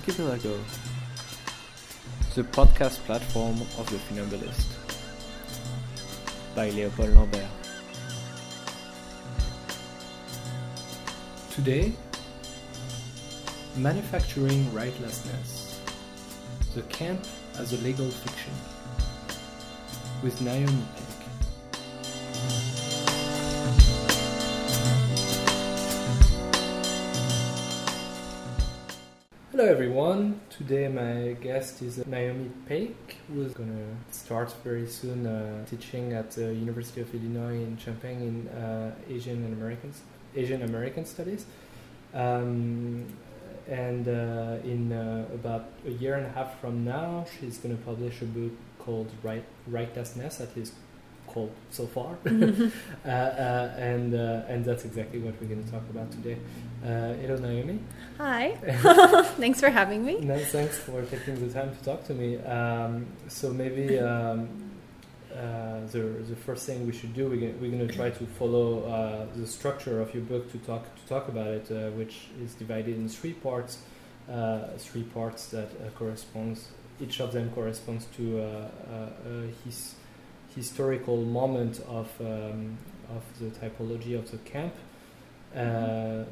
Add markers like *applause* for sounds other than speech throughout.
Archipelago, the podcast platform of the Funambulist, by Leopold Lambert. Today, manufacturing rightlessness, the camp as a legal fiction, with Naomi Hello everyone. Today my guest is Naomi Paik, who's gonna start very soon uh, teaching at the University of Illinois in Champaign in uh, Asian and American Asian American Studies. Um, and uh, in uh, about a year and a half from now, she's gonna publish a book called Right Rightlessness, at called so far. *laughs* *laughs* uh, uh, and uh, and that's exactly what we're gonna talk about today. Uh, hello, Naomi. Hi. *laughs* Thanks for having me. No, thanks for taking the time to talk to me. Um, so maybe um, uh, the the first thing we should do we're gonna, we're going to try to follow uh, the structure of your book to talk to talk about it, uh, which is divided in three parts. Uh, three parts that uh, corresponds. Each of them corresponds to uh, uh, his historical moment of um, of the typology of the camp. Uh,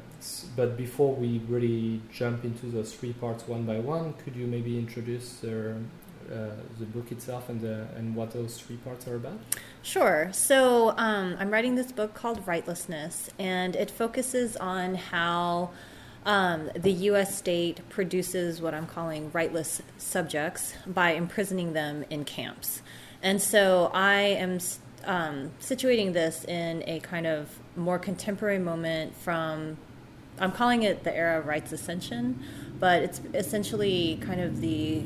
but before we really jump into those three parts one by one, could you maybe introduce the, uh, the book itself and, the, and what those three parts are about? Sure. So um, I'm writing this book called Rightlessness, and it focuses on how um, the U.S. state produces what I'm calling rightless subjects by imprisoning them in camps. And so I am um, situating this in a kind of more contemporary moment from I'm calling it the era of rights ascension, but it's essentially kind of the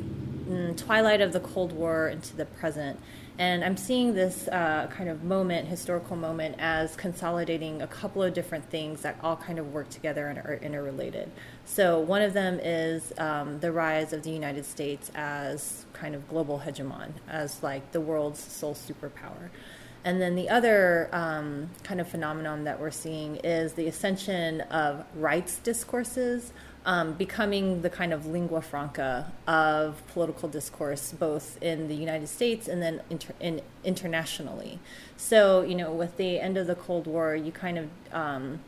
twilight of the Cold War into the present. And I'm seeing this uh, kind of moment, historical moment, as consolidating a couple of different things that all kind of work together and are interrelated. So, one of them is um, the rise of the United States as kind of global hegemon, as like the world's sole superpower. And then the other um, kind of phenomenon that we're seeing is the ascension of rights discourses um, becoming the kind of lingua franca of political discourse, both in the United States and then inter- in, internationally. So, you know, with the end of the Cold War, you kind of, um,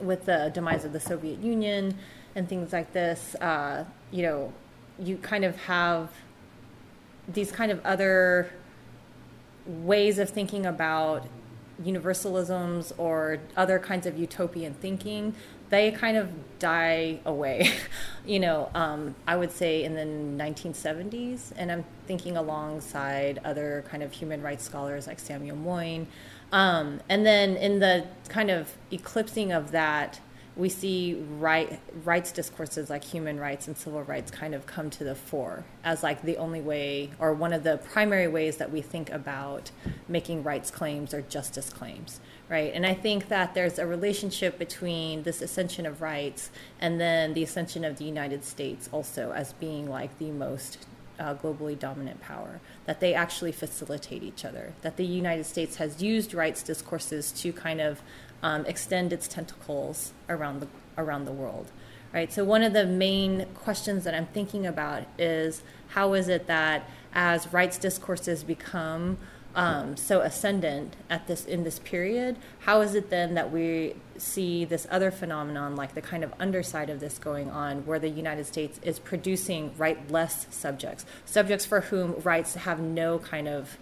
with the demise of the Soviet Union and things like this, uh, you know, you kind of have these kind of other ways of thinking about universalisms or other kinds of utopian thinking, they kind of die away. *laughs* you know, um, I would say in the 1970s, and I'm thinking alongside other kind of human rights scholars like Samuel Moyn. Um, and then in the kind of eclipsing of that, we see right, rights discourses like human rights and civil rights kind of come to the fore as like the only way or one of the primary ways that we think about making rights claims or justice claims right and i think that there's a relationship between this ascension of rights and then the ascension of the united states also as being like the most uh, globally dominant power, that they actually facilitate each other, that the United States has used rights discourses to kind of um, extend its tentacles around the, around the world. Right? So, one of the main questions that I'm thinking about is how is it that as rights discourses become um, so ascendant at this in this period, how is it then that we see this other phenomenon, like the kind of underside of this going on, where the United States is producing right less subjects, subjects for whom rights have no kind of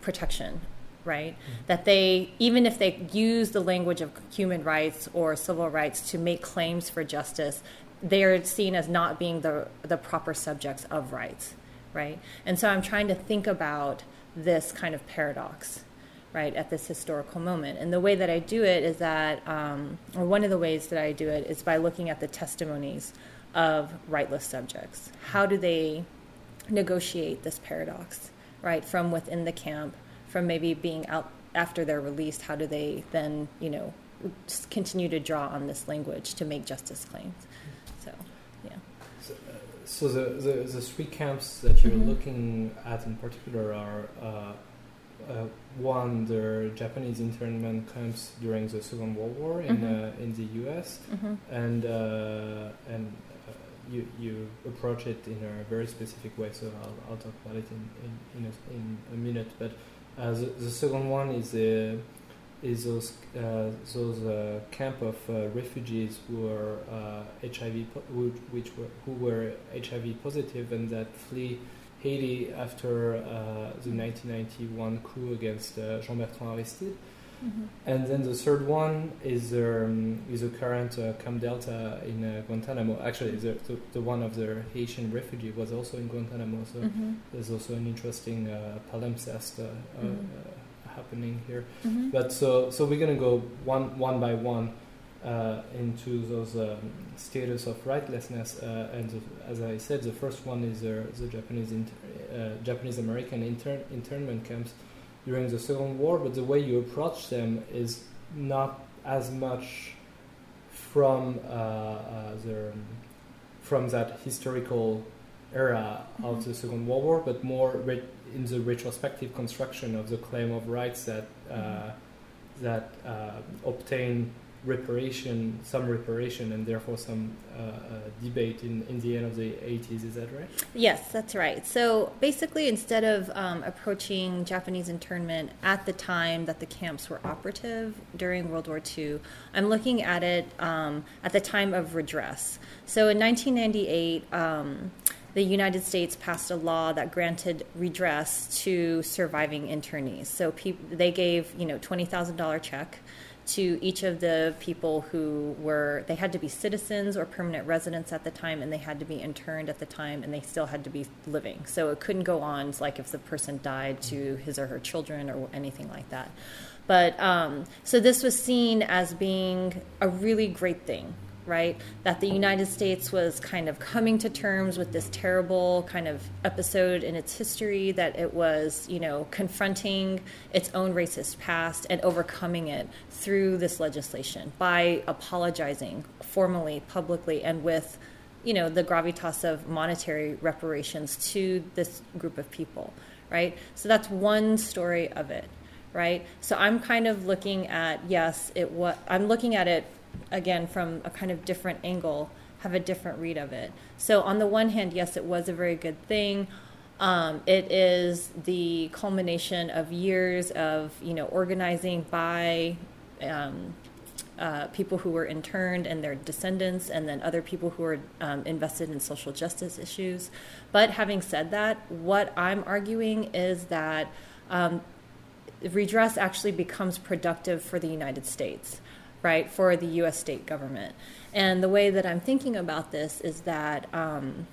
protection, right? That they, even if they use the language of human rights or civil rights to make claims for justice, they are seen as not being the the proper subjects of rights, right? And so I'm trying to think about this kind of paradox right at this historical moment. And the way that i do it is that um, or one of the ways that i do it is by looking at the testimonies of rightless subjects. How do they negotiate this paradox right from within the camp from maybe being out after they're released? How do they then you know continue to draw on this language to make justice claims so yeah So, uh, so the, the, the three camps that you're Mhm. looking at in particular are uh, uh, one, the Japanese internment camps during the Second World War in, Mhm. uh, in the US, hmm and uh, and uh, you you approach it in a very specific way. So I'll, I'll talk about it in in in a, in a minute. But uh, the, the second one is a is those uh, those uh, camp of uh, refugees who are HIV po- which were who were HIV positive and that flee Haiti after the 1991 coup against Jean Bertrand Aristide. Mm-hmm. And then the third one is um, is a current uh, Camp Delta in uh, Guantanamo. Actually, the, the, the, one of the Haitian refugee was also in Guantanamo. So mm-hmm. there's also an interesting uh, palimpsest uh, mm-hmm happening here. Mm-hmm. But so so we're gonna go one one by one uh, into those um, status of rightlessness. Uh, and the, as I said, the first one is uh, the Japanese inter- uh, Japanese American intern- internment camps during the Second War. But the way you approach them is not as much from uh, uh, the from that historical era mm-hmm. of the Second World War, but more in the retrospective construction of the claim of rights that uh, that uh, obtain reparation, some reparation, and therefore some uh, uh, debate in, in the end of the 80s. Is that right? Yes, that's right. So basically, instead of um, approaching Japanese internment at the time that the camps were operative during World War II, I'm looking at it um, at the time of redress. So in 1998, um, the United States passed a law that granted redress to surviving internees. So they gave, you know, twenty thousand dollar check to each of the people who were they had to be citizens or permanent residents at the time and they had to be interned at the time and they still had to be living. So it couldn't go on like if the person died to his or her children or anything like that. But um, so this was seen as being a really great thing right? That the United States was kind of coming to terms with this terrible kind of episode in its history, that it was, you know, confronting its own racist past and overcoming it through this legislation by apologizing formally, publicly, and with, you know, the gravitas of monetary reparations to this group of people, right? So that's one story of it. Right, so I'm kind of looking at yes, it what I'm looking at it again from a kind of different angle have a different read of it. So on the one hand, yes, it was a very good thing. Um, it is the culmination of years of you know organizing by um, uh, people who were interned and their descendants, and then other people who were um, invested in social justice issues. But having said that, what I'm arguing is that um, redress actually becomes productive for the United States right, for the U.S. state government. And the way that I'm thinking about this is that, um,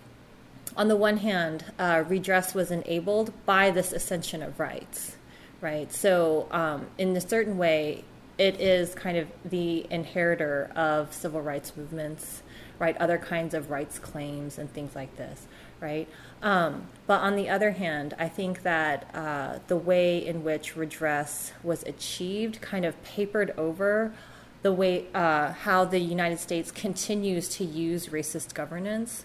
on the one hand, uh, redress was enabled by this ascension of rights, right? So, um, in a certain way, it is kind of the inheritor of civil rights movements, right? Other kinds of rights claims and things like this, right? Um, but on the other hand, I think that uh, the way in which redress was achieved kind of papered over the way uh, how the United States continues to use racist governance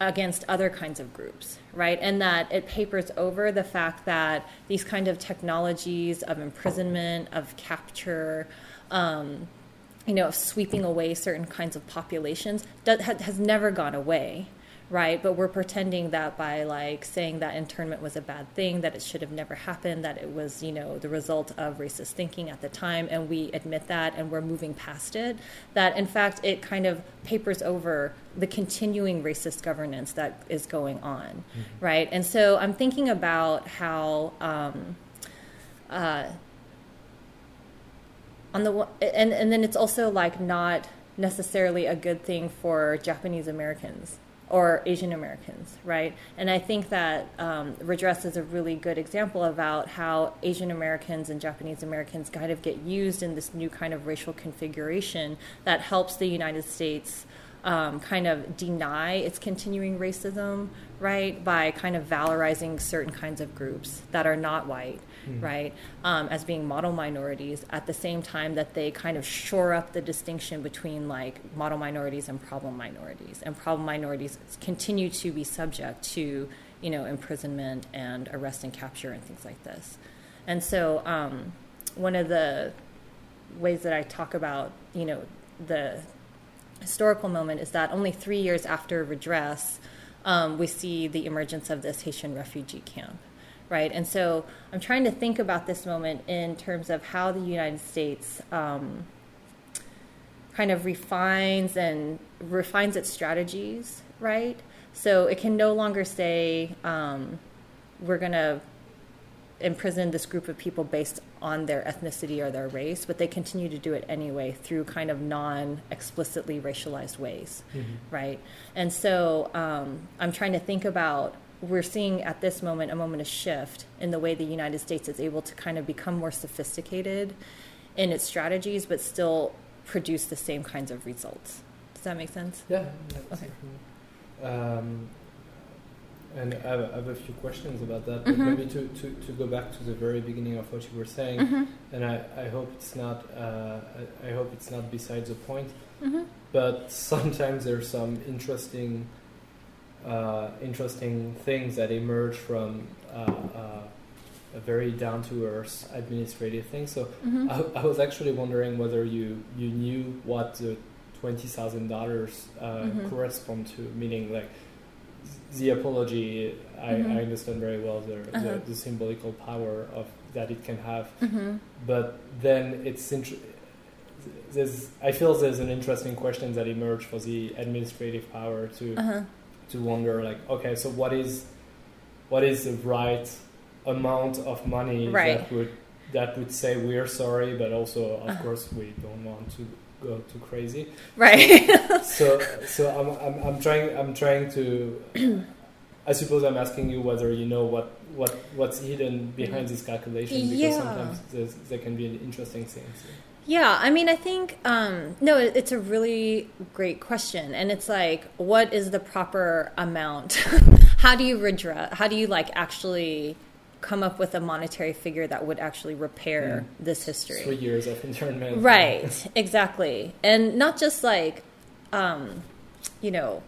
against other kinds of groups, right? And that it papers over the fact that these kind of technologies of imprisonment, of capture, um, you know, of sweeping away certain kinds of populations does, has never gone away, right? But we're pretending that by like saying that internment was a bad thing, that it should have never happened, that it was, you know, the result of racist thinking at the time, and we admit that and we're moving past it, that in fact it kind of papers over the continuing racist governance that is going on, mm-hmm. right? And so I'm thinking about how. Um, uh, on the and and then it's also like not necessarily a good thing for Japanese Americans or Asian Americans, right? And I think that um, redress is a really good example about how Asian Americans and Japanese Americans kind of get used in this new kind of racial configuration that helps the United States um, kind of deny its continuing racism, right, by kind of valorizing certain kinds of groups that are not white mm. right, um, as being model minorities at the same time that they kind of shore up the distinction between like model minorities and problem minorities. And problem minorities continue to be subject to, you know, imprisonment and arrest and capture and things like this. And so um, one of the ways that I talk about, you know, the historical moment is that only three years after redress, um, we see the emergence of this Haitian refugee camp, right? And so I'm trying to think about this moment in terms of how the United States um, kind of refines and refines its strategies, right? So it can no longer say um, we're going to imprison this group of people based on their ethnicity or their race, but they continue to do it anyway through kind of non explicitly racialized ways, mm-hmm. right? And so um, I'm trying to think about we're seeing at this moment a moment of shift in the way the United States is able to kind of become more sophisticated in its strategies, but still produce the same kinds of results. Does that make sense? Yeah. okay. Um, and I have, I have, a few questions about that, but mm-hmm. maybe to, to, to go back to the very beginning of what you were saying, mm-hmm. and I, I hope it's not uh, I, I, hope it's not besides the point, mm-hmm. but sometimes there's some interesting uh, interesting things that emerge from uh, uh a very down to earth administrative thing. So mm-hmm. I, I, was actually wondering whether you you knew what the twenty thousand dollars uh, mm-hmm. correspond to, meaning like the apology, I, mm-hmm. I understand very well the, uh-huh. the, the, symbolical power of that it can have. Mm-hmm. But then it's interesting. there's I feel there's an interesting question that emerged for the administrative power to uh-huh. To wonder like okay so what is what is the right amount of money right. that would that would say we're sorry but also of uh-huh. course we don't want to go too crazy. Right. *laughs* so so I'm, I'm I'm trying I'm trying to. I suppose I'm asking you whether you know what what what's hidden behind this calculation because yeah. sometimes there can be an interesting things. Yeah, I mean, I think um, no, it's a really great question, and it's like, what is the proper amount? *laughs* how do you redress? How do you like actually come up with a monetary figure that would actually repair mm. this history. Three years of internment. Right, exactly. And not just like, um, you know,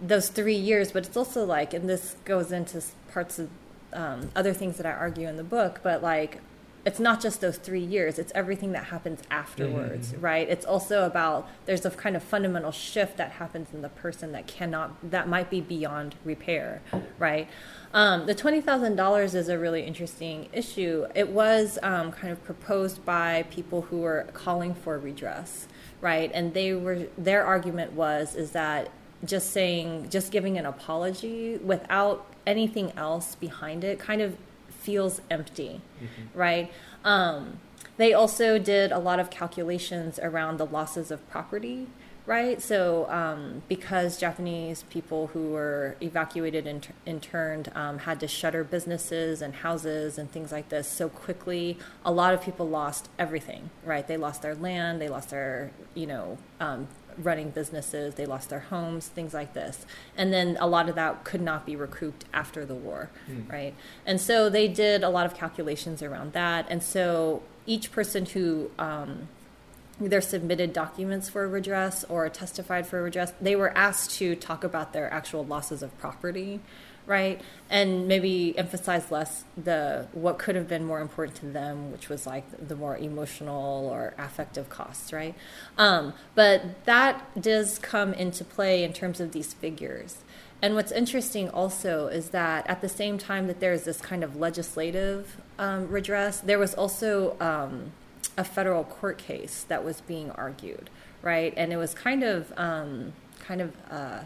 those three years, but it's also like, and this goes into parts of um, other things that I argue in the book, but like it's not just those three years it's everything that happens afterwards mm-hmm. right? It's also about there's a kind of fundamental shift that happens in the person that cannot that might be beyond repair right? Um, the $20000 is a really interesting issue. It was um, kind of proposed by people who were calling for redress right? And they were their argument was is that just saying just giving an apology without anything else behind it kind of feels empty, mm-hmm. right? Um, they also did a lot of calculations around the losses of property, right? So, um, because Japanese people who were evacuated and interned um, had to shutter businesses and houses and things like this so quickly, a lot of people lost everything, right? They lost their land, they lost their, you know, um, running businesses, they lost their homes, things like this. And then a lot of that could not be recouped after the war, mm. right? And so they did a lot of calculations around that. And so each person who um, either submitted documents for redress or testified for redress, they were asked to talk about their actual losses of property right? And maybe emphasize less the what could have been more important to them, which was like the more emotional or affective costs, right? Um, but that does come into play in terms of these figures. And what's interesting also is that at the same time that there's this kind of legislative um, redress, there was also um, a federal court case that was being argued, right? And it was kind of um, kind of uh,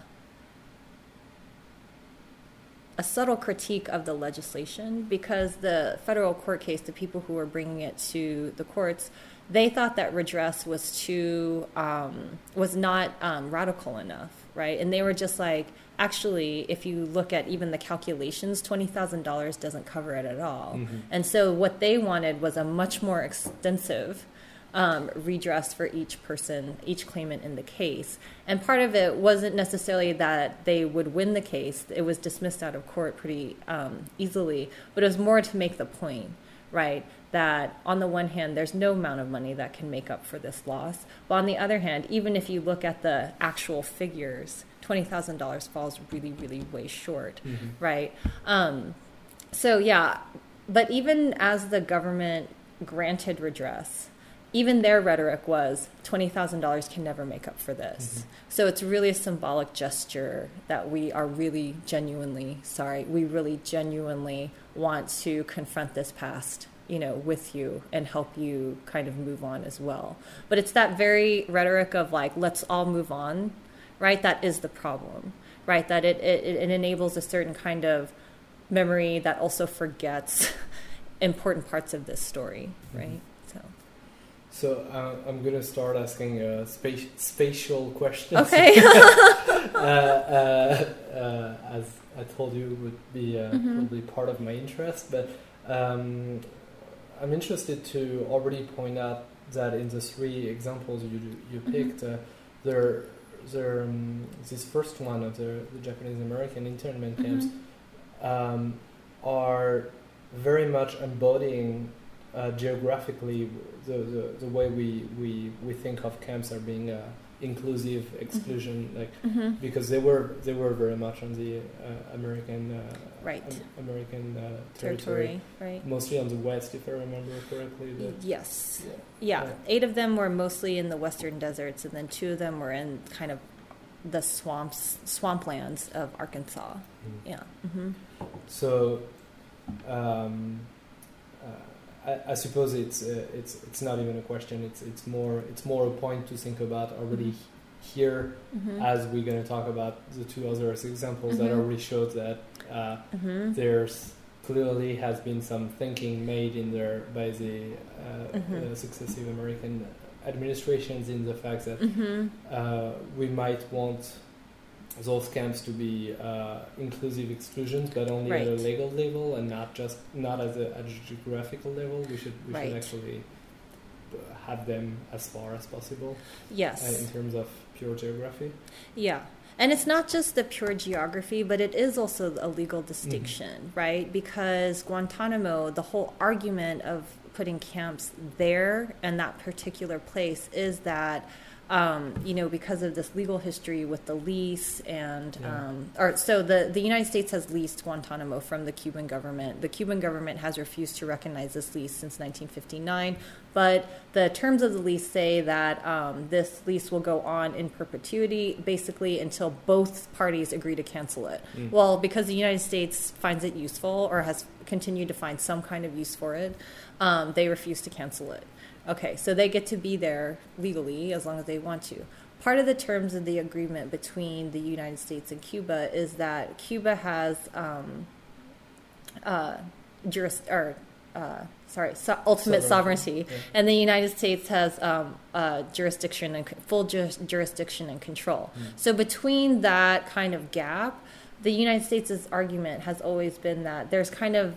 a subtle critique of the legislation because the federal court case, the people who were bringing it to the courts, they thought that redress was too um, was not um, radical enough, right? And they were just like, actually, if you look at even the calculations, twenty thousand dollars doesn't cover it at all. Mm-hmm. And so what they wanted was a much more extensive um, redress for each person, each claimant in the case. And part of it wasn't necessarily that they would win the case, it was dismissed out of court pretty um, easily, but it was more to make the point, right? That on the one hand, there's no amount of money that can make up for this loss. But on the other hand, even if you look at the actual figures, $20,000 falls really, really way short, mm-hmm. right? Um, so, yeah, but even as the government granted redress, even their rhetoric was $20,000 can never make up for this. Mhm. So it's really a symbolic gesture that we are really genuinely sorry. We really genuinely want to confront this past, you know, with you and help you kind of move on as well. But it's that very rhetoric of like, let's all move on, right? That is the problem, right? That it, it, it enables a certain kind of memory that also forgets *laughs* important parts of this story, right? So. So uh, I'm gonna start asking uh, space, spatial questions. Okay. *laughs* uh, *laughs* uh, uh, as I told you, would be uh, Mhm. probably part of my interest, but um, I'm interested to already point out that in the three examples you you Mhm. picked, uh, there there um, this first one of the, the Japanese American internment camps Mhm. um, are very much embodying uh, geographically the, the, the way we, we, we think of camps are being uh, inclusive exclusion like Mhm. because they were they were very much on the uh, American uh, Right. Am- American uh, territory, Territory, right? mostly on the west if I remember correctly the, Yes. yeah. Yeah, Yeah. eight of them were mostly in the western deserts, and then two of them were in kind of the swamps, swamplands of Arkansas. Mm. Yeah. hmm So, um, I, I suppose it's uh, it's it's not even a question. It's it's more it's more a point to think about already Mhm. here hmm as we're going to talk about the two other examples that Mhm. already showed that uh, hmm there's clearly has been some thinking made in there by the uh, Mhm. uh, successive American administrations in the fact that uh, we might want those camps to be uh, inclusive exclusions, but only at a legal level and not just not as a, at a geographical level. We should we Right. should actually uh, have them as far as possible uh, Yes. in terms of pure geography. Yeah. And it's not just the pure geography, but it is also a legal distinction, right? Because Guantanamo, the whole argument of putting camps there and that particular place is that. Um, you know, because of this legal history with the lease, and Yeah. um, or so the the United States has leased Guantanamo from the Cuban government. The Cuban government has refused to recognize this lease since 1959, but the terms of the lease say that um, this lease will go on in perpetuity, basically until both parties agree to cancel it. Mm. Well, because the United States finds it useful or has continued to find some kind of use for it, um, they refuse to cancel it. Okay, so they get to be there legally as long as they want to. Part of the terms of the agreement between the United States and Cuba is that Cuba has um, uh, juris or uh, sorry, so ultimate sovereignty, Yeah. and the United States has um, uh, jurisdiction and full juris, jurisdiction and control. Mm. So between that kind of gap, the United States' argument has always been that there's kind of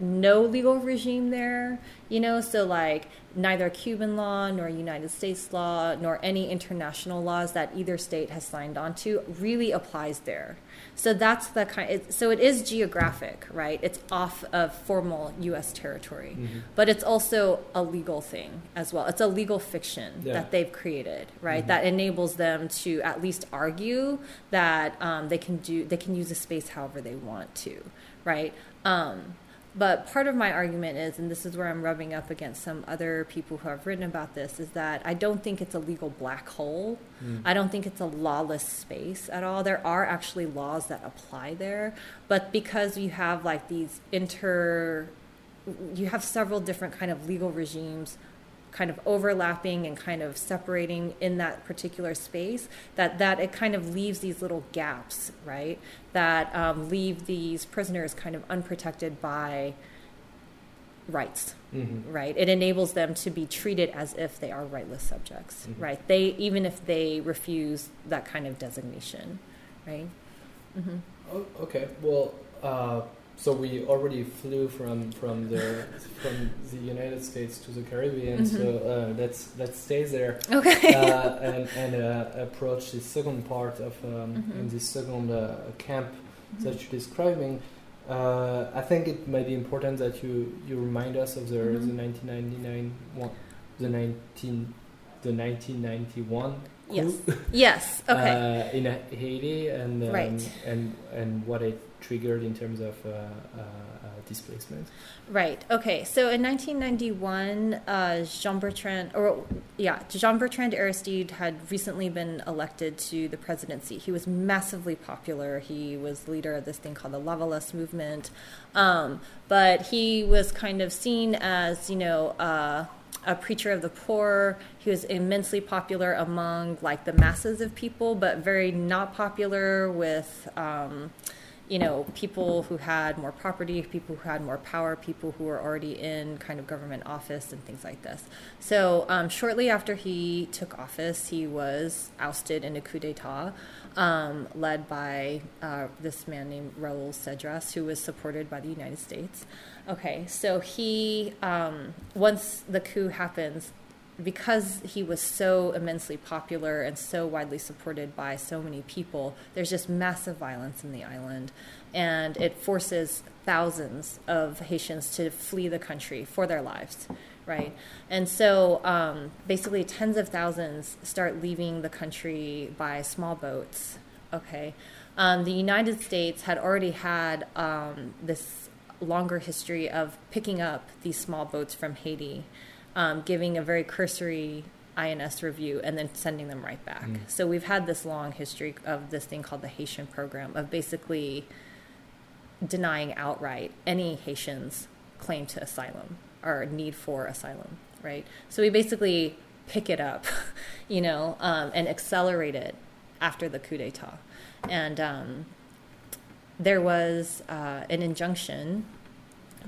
no legal regime there, you know, so like neither Cuban law nor United States law nor any international laws that either state has signed on to really applies there. So that's the kind. It, so it is geographic, right? It's off of formal U.S. territory, Mhm. but it's also a legal thing as well. It's a legal fiction Yeah. that they've created, right? Mhm. That enables them to at least argue that um, they can do they can use the space however they want to, right? Um, but part of my argument is, and this is where I'm rubbing up against some other people who have written about this, is that I don't think it's a legal black hole. Mm. I don't think it's a lawless space at all. There are actually laws that apply there, but because you have like these inter, you have several different kind of legal regimes kind of overlapping and kind of separating in that particular space that that it kind of leaves these little gaps right that um, leave these prisoners kind of unprotected by rights Mhm. right it enables them to be treated as if they are rightless subjects Mhm. right they even if they refuse that kind of designation right hmm Oh, okay. Well, uh, so we already flew from from the from the United States to the Caribbean. So uh, let's let's stay there okay uh, and and uh, approach the second part of um, Mhm. in this second uh, camp that you're describing. Uh, I think it might be important that you, you remind us of the, the 1999 one, the 19 the 1991 coup yes yes okay uh, in Haiti and um, Right. and and what it triggered in terms of uh, uh, uh, displacement. Right. Okay. So in 1991, uh, Jean Bertrand, or yeah, Jean Bertrand Aristide had recently been elected to the presidency. He was massively popular. He was leader of this thing called the Lavalas movement, um, but he was kind of seen as you know. A preacher of the poor. He was immensely popular among like the masses of people, but very not popular with um, you know, people who had more property, people who had more power, people who were already in kind of government office and things like this. So, um, shortly after he took office, he was ousted in a coup d'etat um, led by uh, this man named Raul Cedras, who was supported by the United States. Okay, so he, um, once the coup happens, because he was so immensely popular and so widely supported by so many people, there's just massive violence in the island. And it forces thousands of Haitians to flee the country for their lives, right? And so um, basically, tens of thousands start leaving the country by small boats, okay? Um, the United States had already had um, this longer history of picking up these small boats from Haiti um, giving a very cursory INS review and then sending them right back. Mm. So we've had this long history of this thing called the Haitian program of basically denying outright any Haitians' claim to asylum or need for asylum, right? So we basically pick it up, *laughs* you know, um, and accelerate it after the coup d'etat. And um, there was uh, an injunction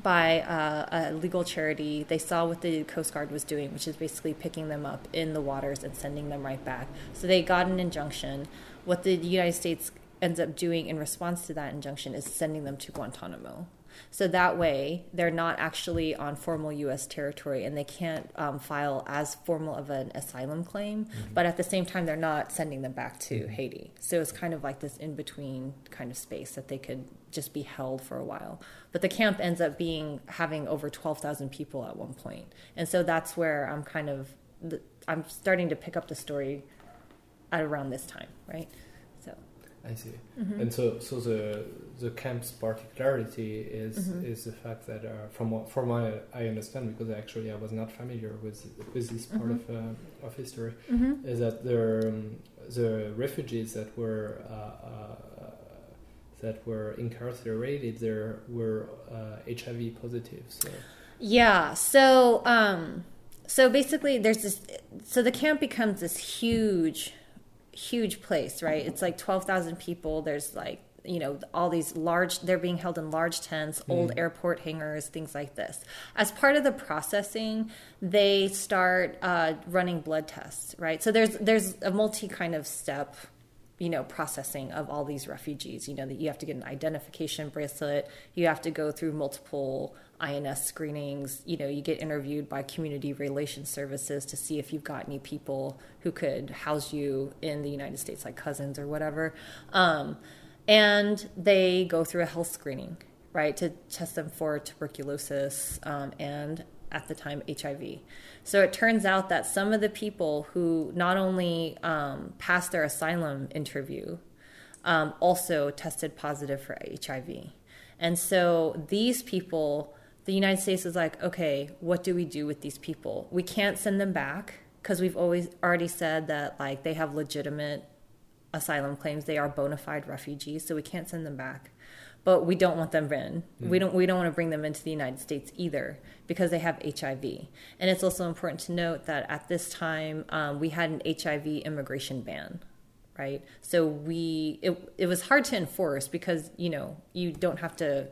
by uh, a legal charity. They saw what the Coast Guard was doing, which is basically picking them up in the waters and sending them right back. So they got an injunction. What the United States ends up doing in response to that injunction is sending them to Guantanamo. So that way, they're not actually on formal U.S. territory and they can't um, file as formal of an asylum claim, mm-hmm. but at the same time, they're not sending them back to mm-hmm. Haiti. So it's kind of like this in between kind of space that they could just be held for a while. But the camp ends up being having over 12,000 people at one point. And so that's where I'm kind of, I'm starting to pick up the story at around this time, right? I see. Mm-hmm. And so, so the the camp's particularity is mm-hmm. is the fact that, uh, from what from what I understand, because actually I was not familiar with with this part mm-hmm. of uh, of history, mm-hmm. is that the um, the refugees that were uh, uh that were incarcerated there were HIV uh, positive. So yeah, so um, so basically, there's this. So the camp becomes this huge huge place, right? It's like 12,000 people. There's like, you know, all these large, they're being held in large tents, mm. old airport hangars, things like this. As part of the processing, they start uh, running blood tests, right? So there's, there's a multi kind of step you know processing of all these refugees you know that you have to get an identification bracelet you have to go through multiple INS screenings. You know, you get interviewed by community relations services to see if you've got any people who could house you in the United States, like cousins or whatever. Um, and they go through a health screening, right, to test them for tuberculosis um, and at the time HIV. So it turns out that some of the people who not only um, passed their asylum interview um, also tested positive for HIV. And so these people the United States is like, okay, what do we do with these people? We can't send them back because we've always already said that like they have legitimate asylum claims. They are bona fide refugees, so we can't send them back. But we don't want them in. Mm. We don't. We don't want to bring them into the United States either because they have HIV. And it's also important to note that at this time um, we had an HIV immigration ban right? So we it it was hard to enforce because you know you don't have to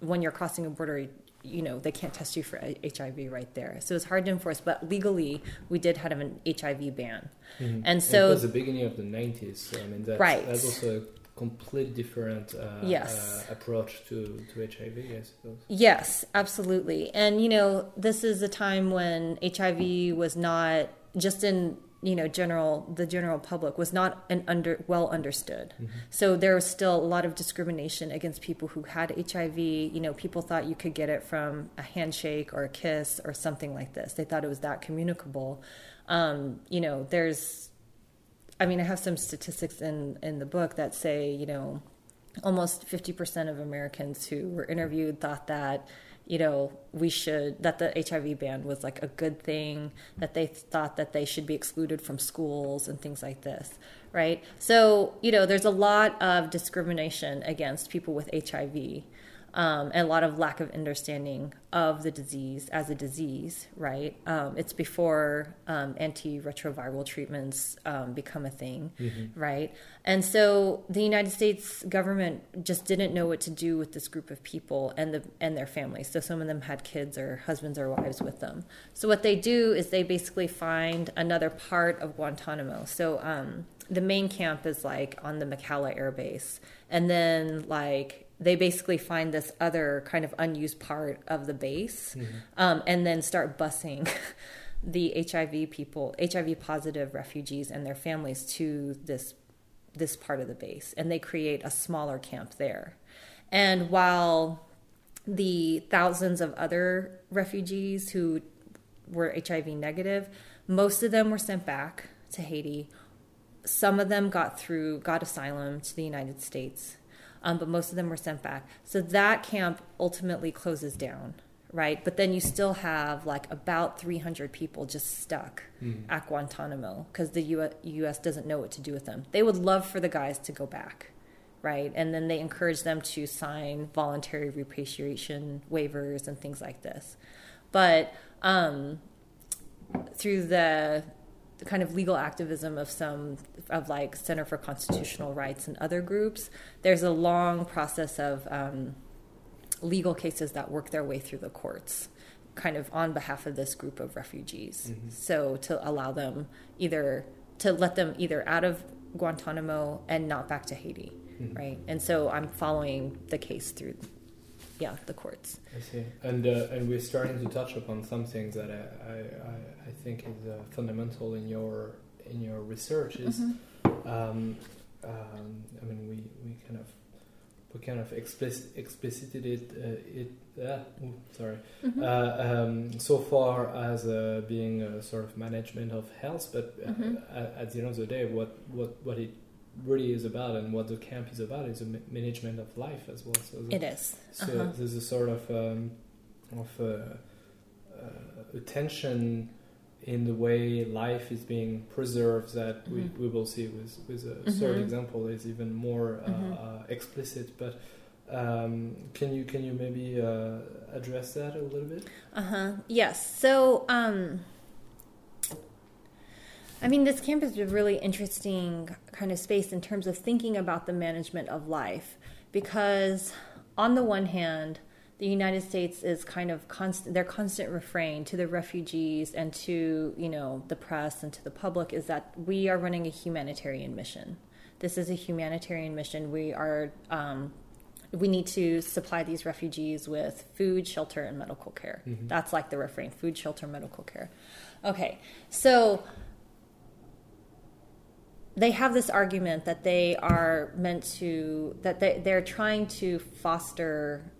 when you're crossing a border you know they can't test you for HIV right there. So it's hard to enforce. But legally, we did have an HIV ban, mm-hmm. and so it was the beginning of the '90s. So, I mean, that's, right. that's also complete different uh, yes. uh, approach to to HIV, I suppose. Yes, absolutely. And you know, this is a time when HIV was not just in you know general the general public was not an under well understood mm-hmm. so there was still a lot of discrimination against people who had hiv you know people thought you could get it from a handshake or a kiss or something like this they thought it was that communicable um, you know there's i mean i have some statistics in in the book that say you know almost 50% of Americans who were interviewed thought that you know we should that the HIV ban was like a good thing that they thought that they should be excluded from schools and things like this right? So you know there's a lot of discrimination against people with HIV um, and a lot of lack of understanding of the disease as a disease, right? Um, it's before um, antiretroviral treatments um, become a thing, mm-hmm. right? And so the United States government just didn't know what to do with this group of people and the and their families. So some of them had kids or husbands or wives with them. So what they do is they basically find another part of Guantanamo. So um, the main camp is like on the McCalla Air Base, and then like they basically find this other kind of unused part of the base mm-hmm. um, and then start busing *laughs* the HIV people, HIV positive refugees and their families to this this part of the base, and they create a smaller camp there. And while the thousands of other refugees who were HIV negative, most of them were sent back to Haiti. Some of them got through, got asylum to the United States um, but most of them were sent back. So that camp ultimately closes down, right? But then you still have like about 300 people just stuck mm. at Guantanamo because the U.S. doesn't know what to do with them. They would love for the guys to go back, right? And then they encourage them to sign voluntary repatriation waivers and things like this. But um, through the the kind of legal activism of some of like Center for Constitutional Rights and other groups, there's a long process of um, legal cases that work their way through the courts, kind of on behalf of this group of refugees. Mm-hmm. So to allow them either to let them either out of Guantanamo and not back to Haiti, mm-hmm. right? And so I'm following the case through yeah the courts. I see, and uh, and we're starting to touch upon some things that I I, I think is uh, fundamental in your in your research is. Mm-hmm. Um, um, I mean, we, we kind of we kind of explicit, explicited it uh, it uh, ooh, sorry mm-hmm. uh, um, so far as uh, being a sort of management of health, but mm-hmm. at, at, the end of the day, what what what it really is about and what the camp is about is a management of life as well. So it is. So uh-huh. there's a sort of um, of uh, uh, attention in the way life is being preserved that mm-hmm. we, we will see with with a mm-hmm. third example is even more uh, mm-hmm. uh, explicit. But um, can you can you maybe uh, address that a little bit? Uh huh. Yes. So. Um I mean, this camp is a really interesting kind of space in terms of thinking about the management of life because, on the one hand, the United States is kind of constant, their constant refrain to the refugees and to, you know, the press and to the public is that we are running a humanitarian mission. This is a humanitarian mission. We are, um, we need to supply these refugees with food, shelter, and medical care. Mm-hmm. That's like the refrain food, shelter, medical care. Okay, so they have this argument that they are meant to that they, they're trying to foster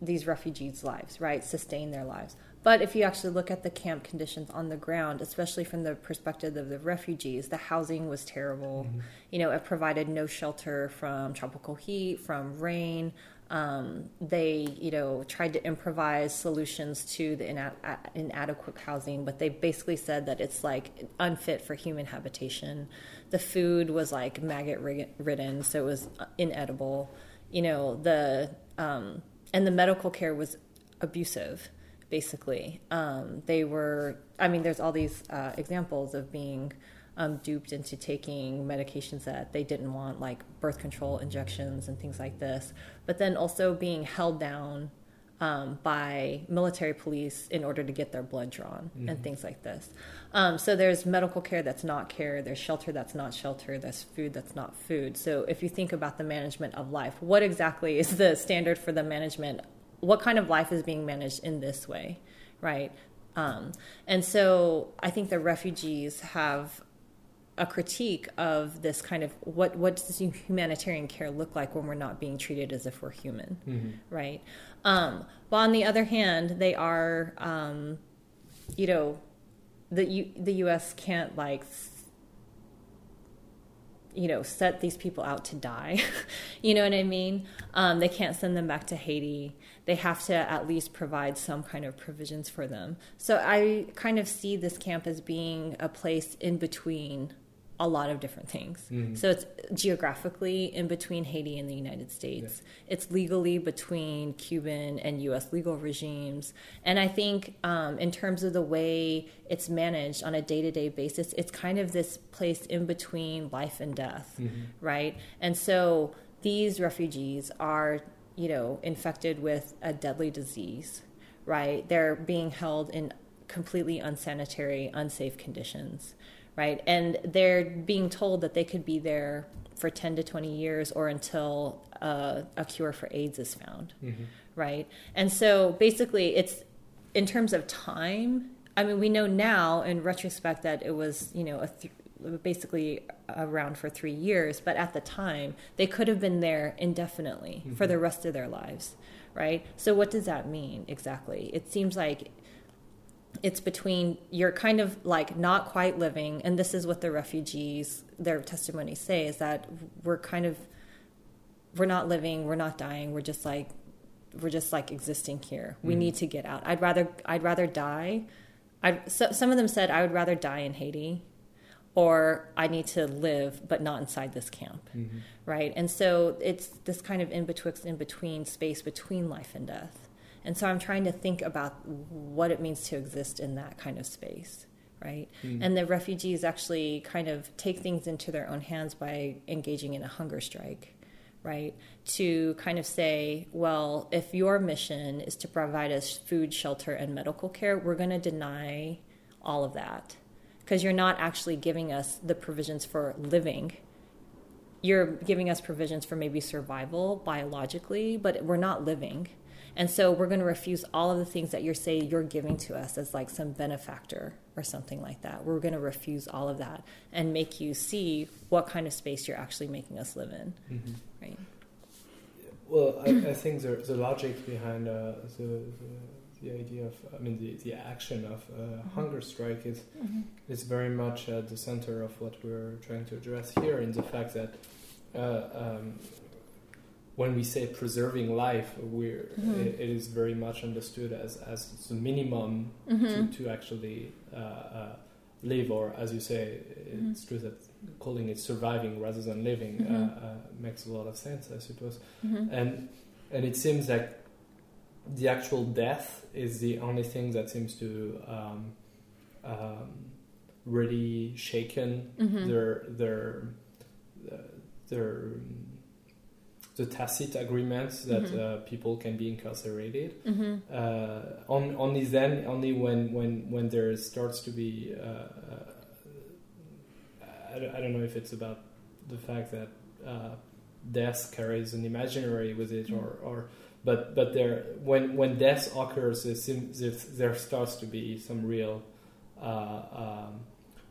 these refugees' lives, right? Sustain their lives. But if you actually look at the camp conditions on the ground, especially from the perspective of the refugees, the housing was terrible. Mm-hmm. You know, it provided no shelter from tropical heat, from rain, um, they, you know, tried to improvise solutions to the ina- inadequate housing, but they basically said that it's like unfit for human habitation. The food was like maggot ridden, so it was inedible. You know, the um, and the medical care was abusive. Basically, um, they were. I mean, there's all these uh, examples of being um, duped into taking medications that they didn't want, like birth control injections and things like this, but then also being held down um, by military police in order to get their blood drawn mm-hmm. and things like this. Um, so there's medical care that's not care, there's shelter that's not shelter, there's food that's not food. So if you think about the management of life, what exactly is the standard for the management? What kind of life is being managed in this way, right? Um, and so I think the refugees have a critique of this kind of what what does humanitarian care look like when we're not being treated as if we're human, mm-hmm. right? Um, but on the other hand, they are, um, you know, the U- the U.S. can't like you know, set these people out to die. *laughs* you know what I mean? Um, they can't send them back to Haiti. They have to at least provide some kind of provisions for them. So I kind of see this camp as being a place in between a lot of different things. Mm-hmm. So it's geographically in between Haiti and the United States. Yeah. It's legally between Cuban and U.S. legal regimes. And I think um, in terms of the way it's managed on a day to day basis, it's kind of this place in between life and death, mm-hmm. right? And so these refugees are, you know, infected with a deadly disease, right? They're being held in completely unsanitary, unsafe conditions right? And they're being told that they could be there for 10 to 20 years or until uh, a cure for AIDS is found, mm-hmm. right? And so basically, it's in terms of time. I mean, we know now in retrospect that it was, you know, th- basically around for three years, but at the time, they could have been there indefinitely mm-hmm. for the rest of their lives, right? So, what does that mean exactly? It seems like it's between you're kind of like not quite living and this is what the refugees their testimonies say is that we're kind of we're not living we're not dying we're just like we're just like existing here. We mm-hmm. need to get out. I'd rather i'd rather die. I so, some of them said i would rather die in haiti or i need to live but not inside this camp. Mm-hmm. right? And so it's this kind of in betwixt in between space between life and death and so I'm trying to think about what it means to exist in that kind of space, right? Mm. And the refugees actually kind of take things into their own hands by engaging in a hunger strike, right? To kind of say, well, if your mission is to provide us food, shelter, and medical care, we're going to deny all of that because you're not actually giving us the provisions for living you're giving us provisions for maybe survival biologically, but we're not living. And so we're going to refuse all of the things that you're saying you're giving to us as like some benefactor or something like that. We're going to refuse all of that and make you see what kind of space you're actually making us live in. Mm-hmm. Right. Well, I, I, think the, the logic behind uh, the, the, the idea of, I mean, the, the action of a mm-hmm. hunger strike is mm-hmm. is very much at the center of what we're trying to address here, in the fact that uh, um, when we say preserving life, we're mm-hmm. it, it is very much understood as as the minimum mm-hmm. to, to actually uh, uh, live, or as you say, mm-hmm. it's true that calling it surviving rather than living uh, mm-hmm. uh, makes a lot of sense, I suppose. Mm-hmm. And and it seems like the actual death is the only thing that seems to um, um, really shaken mm-hmm. their their uh, their the tacit agreements that mm-hmm. uh, people can be incarcerated. Mm-hmm. Uh, on, only then, only when when when there starts to be, uh, I, I, don't know if it's about the fact that uh, death carries an imaginary with it, mm-hmm. or, or but but there when when death occurs, there, there starts to be some real. Uh, um,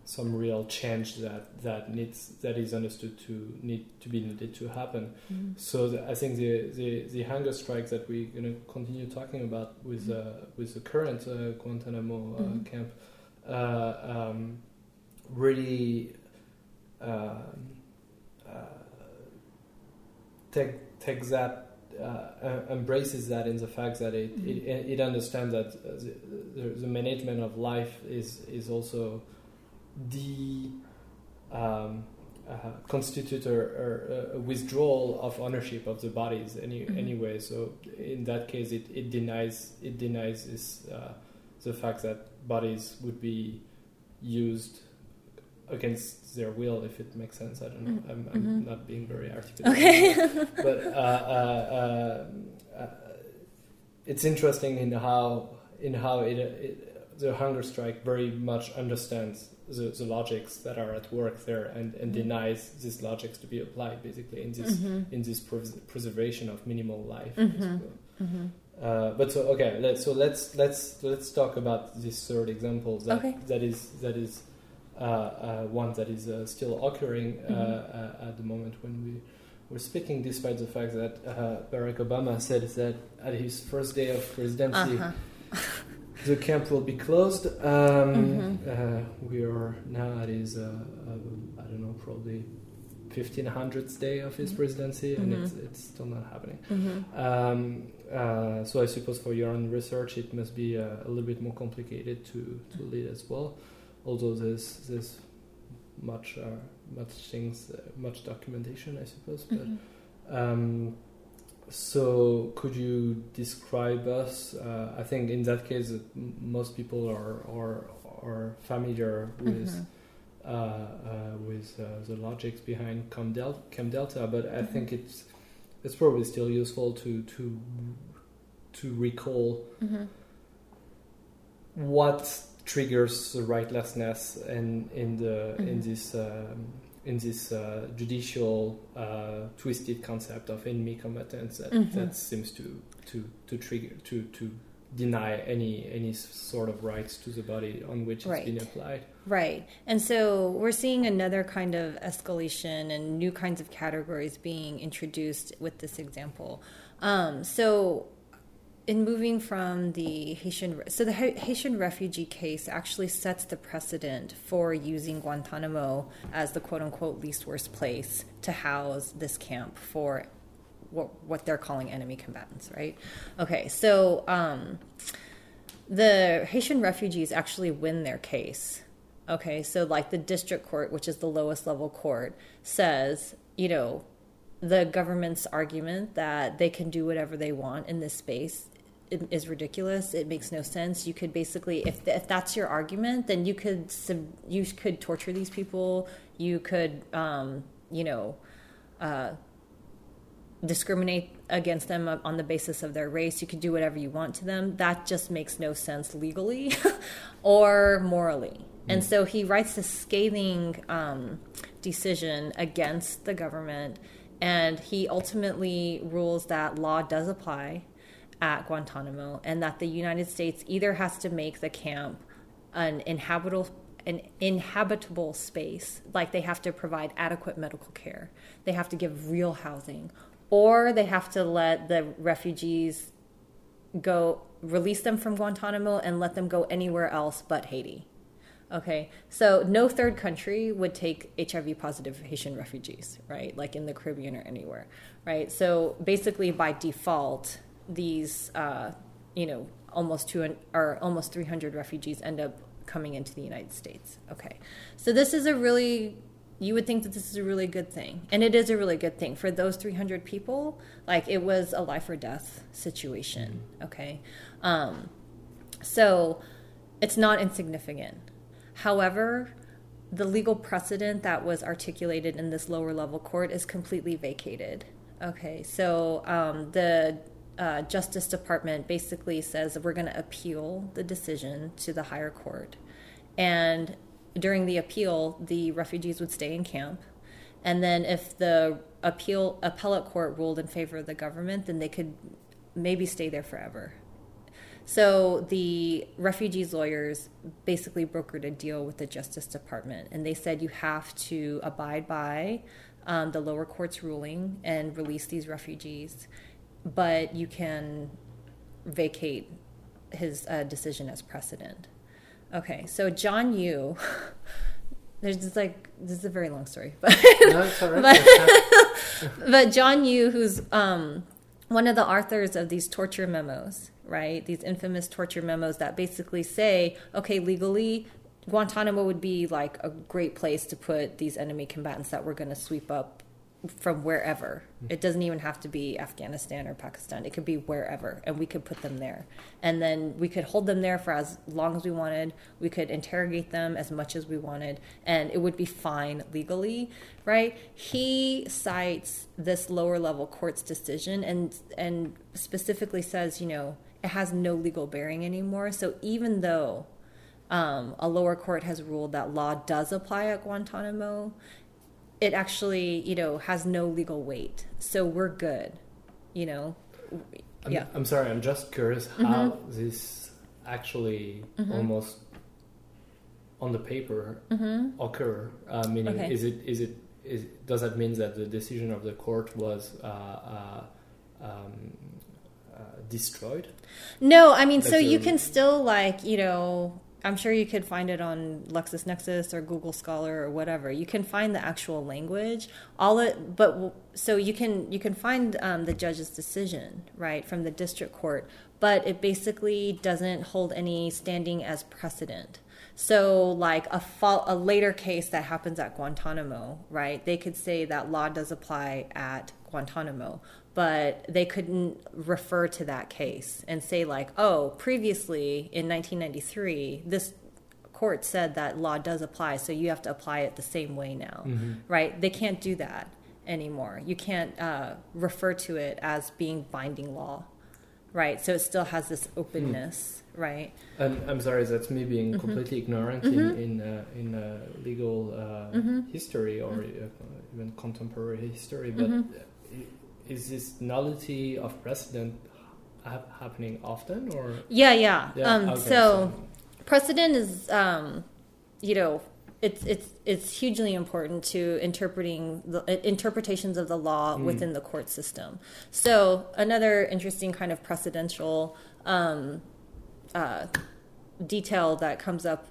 some real change that that needs that is understood to need to be needed to happen. Mm-hmm. So the, I think the, the, the hunger strike that we're going to continue talking about with mm-hmm. uh, with the current uh, Guantanamo uh, mm-hmm. camp uh, um, really um, uh, take takes that. Uh, embraces that in the fact that it, it, mm-hmm. it understands that the, the management of life is is also the um, uh, constitute a, a, withdrawal of ownership of the bodies any, mm-hmm. anyway. So in that case, it, it denies it denies this, uh, the fact that bodies would be used against their will, if it makes sense. I don't know. Mm-hmm. I'm, I'm mm-hmm. not being very articulate. Okay. *laughs* but uh, uh, uh, it's interesting in how in how it, it, the hunger strike very much understands the, the logics that are at work there and, and mm-hmm. denies these logics to be applied basically in this mm-hmm. in this pres- preservation of minimal life. Mm-hmm. mm-hmm. Uh, but so okay, let, so let's let's let's talk about this third example that okay. that is that is uh, uh, one that is uh, still occurring uh, mm-hmm. uh, at the moment when we were speaking, despite the fact that Barack Obama said that at his first day of presidency. Uh-huh. *laughs* the camp will be closed. Um, mm-hmm. uh, we are now at his, uh, uh, I don't know, probably 1500th day of his Mhm. presidency, and Mhm. it's it's still not happening. Mm-hmm. Um, uh, so I suppose for your own research, it must be uh, a little bit more complicated to, to lead as well. Although there's there's much uh, much things, uh, much documentation, I suppose. But Mm-hmm. um, so could you describe us? Uh, I think in that case, uh, most people are are are familiar with. Mhm. Uh, uh, with uh, the logics behind Camp, Del- Camp Delta, but I Mhm. think it's it's probably still useful to to to recall Mm-hmm. what triggers the rightlessness in in the in Mhm. this um, in this uh, judicial uh, twisted concept of enemy combatants that, Mhm. that seems to to to trigger to to deny any any sort of rights to the body on which it's been applied. Right. And so we're seeing another kind of escalation and new kinds of categories being introduced with this example. Um, so, in moving from the Haitian, so the Haitian refugee case actually sets the precedent for using Guantanamo as the quote unquote least worst place to house this camp for what, what they're calling enemy combatants, right? Okay, so um, the Haitian refugees actually win their case. Okay, so like the district court, which is the lowest level court, says, you know, the government's argument that they can do whatever they want in this space is ridiculous. It makes no sense. You could basically, if if that's your argument, then you could sub- you could torture these people. You could, um, you know, uh, discriminate against them on the basis of their race. You could do whatever you want to them. That just makes no sense legally *laughs* or morally. And so he writes this scathing um, decision against the government, and he ultimately rules that law does apply at Guantanamo, and that the United States either has to make the camp an inhabitable an inhabitable space, like they have to provide adequate medical care, they have to give real housing, or they have to let the refugees go release them from Guantanamo and let them go anywhere else but Haiti. Okay, so no third country would take HIV positive Haitian refugees, right? Like in the Caribbean or anywhere, right? So basically, by default, these, uh, you know, almost two or almost 300 refugees end up coming into the United States. Okay, so this is a really you would think that this is a really good thing and it is a really good thing for those 300 people like it was a life or death situation okay um, so it's not insignificant however the legal precedent that was articulated in this lower level court is completely vacated okay so um, the uh, justice department basically says we're going to appeal the decision to the higher court and during the appeal, the refugees would stay in camp. And then if the appeal appellate court ruled in favor of the government, then they could maybe stay there forever. So the refugees lawyers basically brokered a deal with the Justice Department, and they said you have to abide by um, the lower court's ruling and release these refugees, but you can vacate his uh, decision as precedent. Okay, so John Yoo, *laughs* there's just like this is a very long story, but No, it's all right. *laughs* but, *laughs* but John Yoo, who's um, one of the authors of these torture memos, right? These infamous torture memos that basically say, okay, legally, Guantanamo would be like a great place to put these enemy combatants that we're going to sweep up from wherever. Hmm. It doesn't even have to be Afghanistan or Pakistan. It could be wherever, and we could put them there. And then we could hold them there for as long as we wanted. We could interrogate them as much as we wanted, and it would be fine legally, right? He cites this lower level court's decision and and specifically says, you know, it has no legal bearing anymore. So even though um, a lower court has ruled that law does apply at Guantanamo, it actually, you know, has no legal weight. So we're good, you know. I'm, Yeah. I'm sorry. I'm just curious how this actually almost on the paper occur. Uh, meaning, Okay. is it is it is does that mean that the decision of the court was uh, uh, um, destroyed? No, I mean, so That's you can still like, you know, I'm sure you could find it on LexisNexis or Google Scholar or whatever. You can find the actual language. All it, but so you can you can find um, the judge's decision right from the district court, but it basically doesn't hold any standing as precedent. So, like a, fo- a later case that happens at Guantanamo, right? They could say that law does apply at Guantanamo, but they couldn't refer to that case and say, like, oh, previously in 1993, this court said that law does apply, so you have to apply it the same way now, mm-hmm. right? They can't do that anymore. You can't uh, refer to it as being binding law, right? So it still has this openness. Mm right? And I'm sorry, that's me being mm-hmm. completely ignorant mm-hmm. in in, uh, in uh, legal uh, mm-hmm. history or mm-hmm. even contemporary history. But mm-hmm. Is this nullity of precedent ha- happening often, or yeah, yeah. yeah? Um, okay, so, so, precedent is, um, you know, it's it's it's hugely important to interpreting the interpretations of the law mm. within the court system. So another interesting kind of precedential um, uh, detail that comes up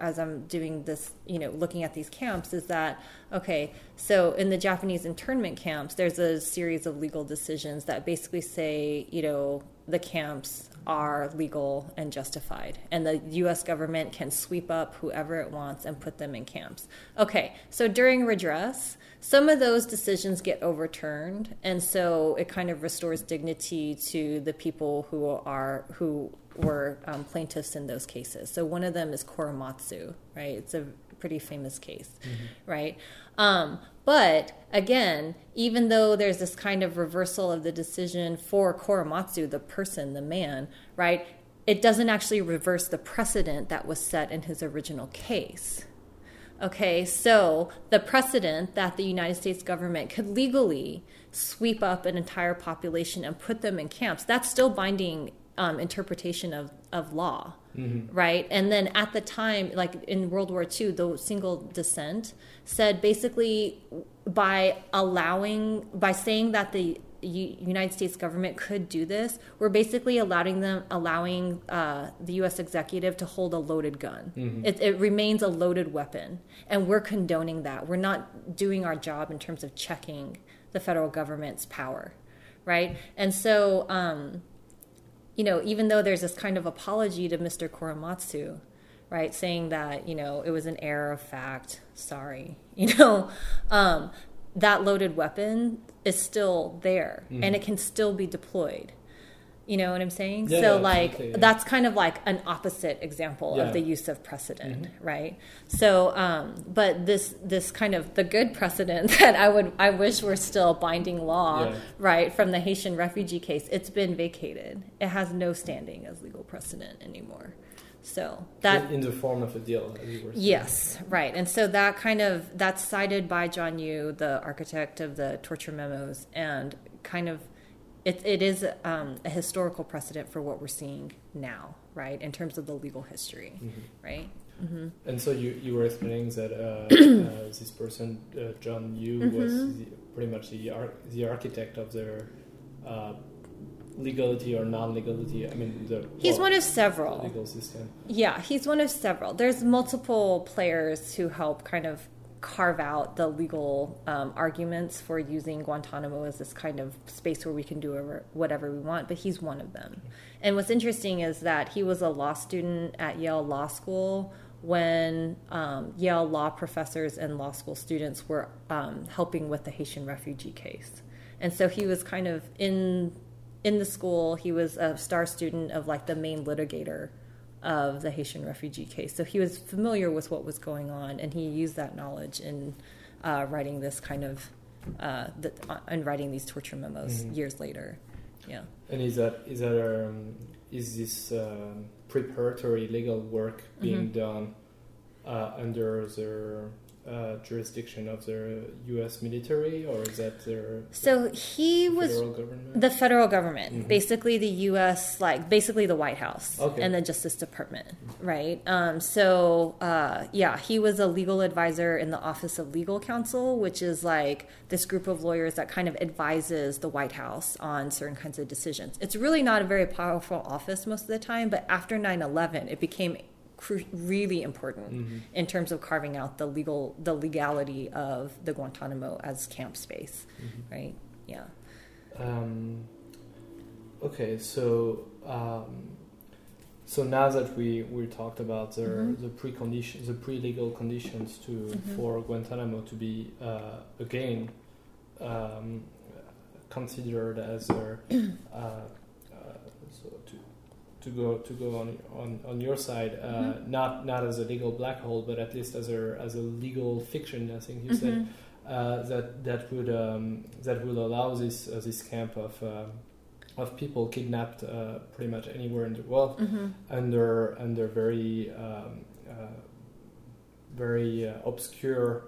as I'm doing this, you know, looking at these camps is that, okay, so in the Japanese internment camps, there's a series of legal decisions that basically say, you know, the camps are legal and justified, and the US government can sweep up whoever it wants and put them in camps. Okay, so during redress, some of those decisions get overturned, and so it kind of restores dignity to the people who are, who were um, plaintiffs in those cases. So one of them is Korematsu, right? It's a pretty famous case, mm-hmm. right? Um, but again, even though there's this kind of reversal of the decision for Korematsu, the person, the man, right? It doesn't actually reverse the precedent that was set in his original case. Okay, so the precedent that the United States government could legally sweep up an entire population and put them in camps, that's still binding um, interpretation of, of law, mm-hmm. right? And then at the time, like in World War II, the single dissent said basically by allowing, by saying that the United States government could do this, we're basically allowing them, allowing uh, the U.S. executive to hold a loaded gun. Mm-hmm. It, it, remains a loaded weapon, and we're condoning that. We're not doing our job in terms of checking the federal government's power, right? And so, um, you know, even though there's this kind of apology to Mr. Korematsu, right, saying that, you know, it was an error of fact, sorry, *laughs* you know, um, that loaded weapon is still there mm. and it can still be deployed. You know what I'm saying? Yeah, so yeah, like yeah. that's kind of like an opposite example of the use of precedent, mm-hmm. right? So um, but this this kind of the good precedent *laughs* that I would I wish were still binding law, right, from the Haitian refugee case, it's been vacated. It has no standing as legal precedent anymore. So that in the form of a deal, yes, right. And so that kind of that's cited by John Yoo, the architect of the torture memos, and kind of it, it is um, a historical precedent for what we're seeing now, right, in terms of the legal history, mm-hmm. right? Mm-hmm. And so you, you were explaining that uh, *clears throat* uh, this person, uh, John Yoo, mm-hmm. was the, pretty much the, ar- the architect of their uh, legality or non-legality. I mean, the he's one of several legal system. Yeah, he's one of several. There's multiple players who help kind of carve out the legal um, arguments for using Guantanamo as this kind of space where we can do whatever we want, but he's one of them. And what's interesting is that he was a law student at Yale Law School when um, Yale law professors and law school students were um, helping with the Haitian refugee case. And so he was kind of in in the school. He was a star student of like the main litigator of the Haitian refugee case. So he was familiar with what was going on, and he used that knowledge in uh, writing this kind of uh, the, uh, and writing these torture memos mm-hmm. years later. Yeah. And is that is that um, is this um, preparatory legal work being mm-hmm. done uh, under the uh, jurisdiction of the U.S. military, or is that their so he was government? the federal government, mm-hmm. basically the U.S. like basically the White House okay. and the Justice Department, right? Um, so uh, yeah, he was a legal advisor in the Office of Legal Counsel, which is like this group of lawyers that kind of advises the White House on certain kinds of decisions. It's really not a very powerful office most of the time, but after 9/11, it became cru- really important Mhm. in terms of carving out the legal the legality of the Guantanamo as camp space, Mhm. right? Yeah. Um, okay, so um, so now that we, we talked about the Mhm. the preconditions, the pre-legal conditions to Mhm. for Guantanamo to be uh, again um, considered as a *clears throat* uh, to go to go on on, on your side, uh, Mhm. not not as a legal black hole, but at least as a as a legal fiction. I think you said Mhm. uh, that that would um, that will allow this uh, this camp of uh, of people kidnapped uh, pretty much anywhere in the world Mhm. under under very um, uh, very uh, obscure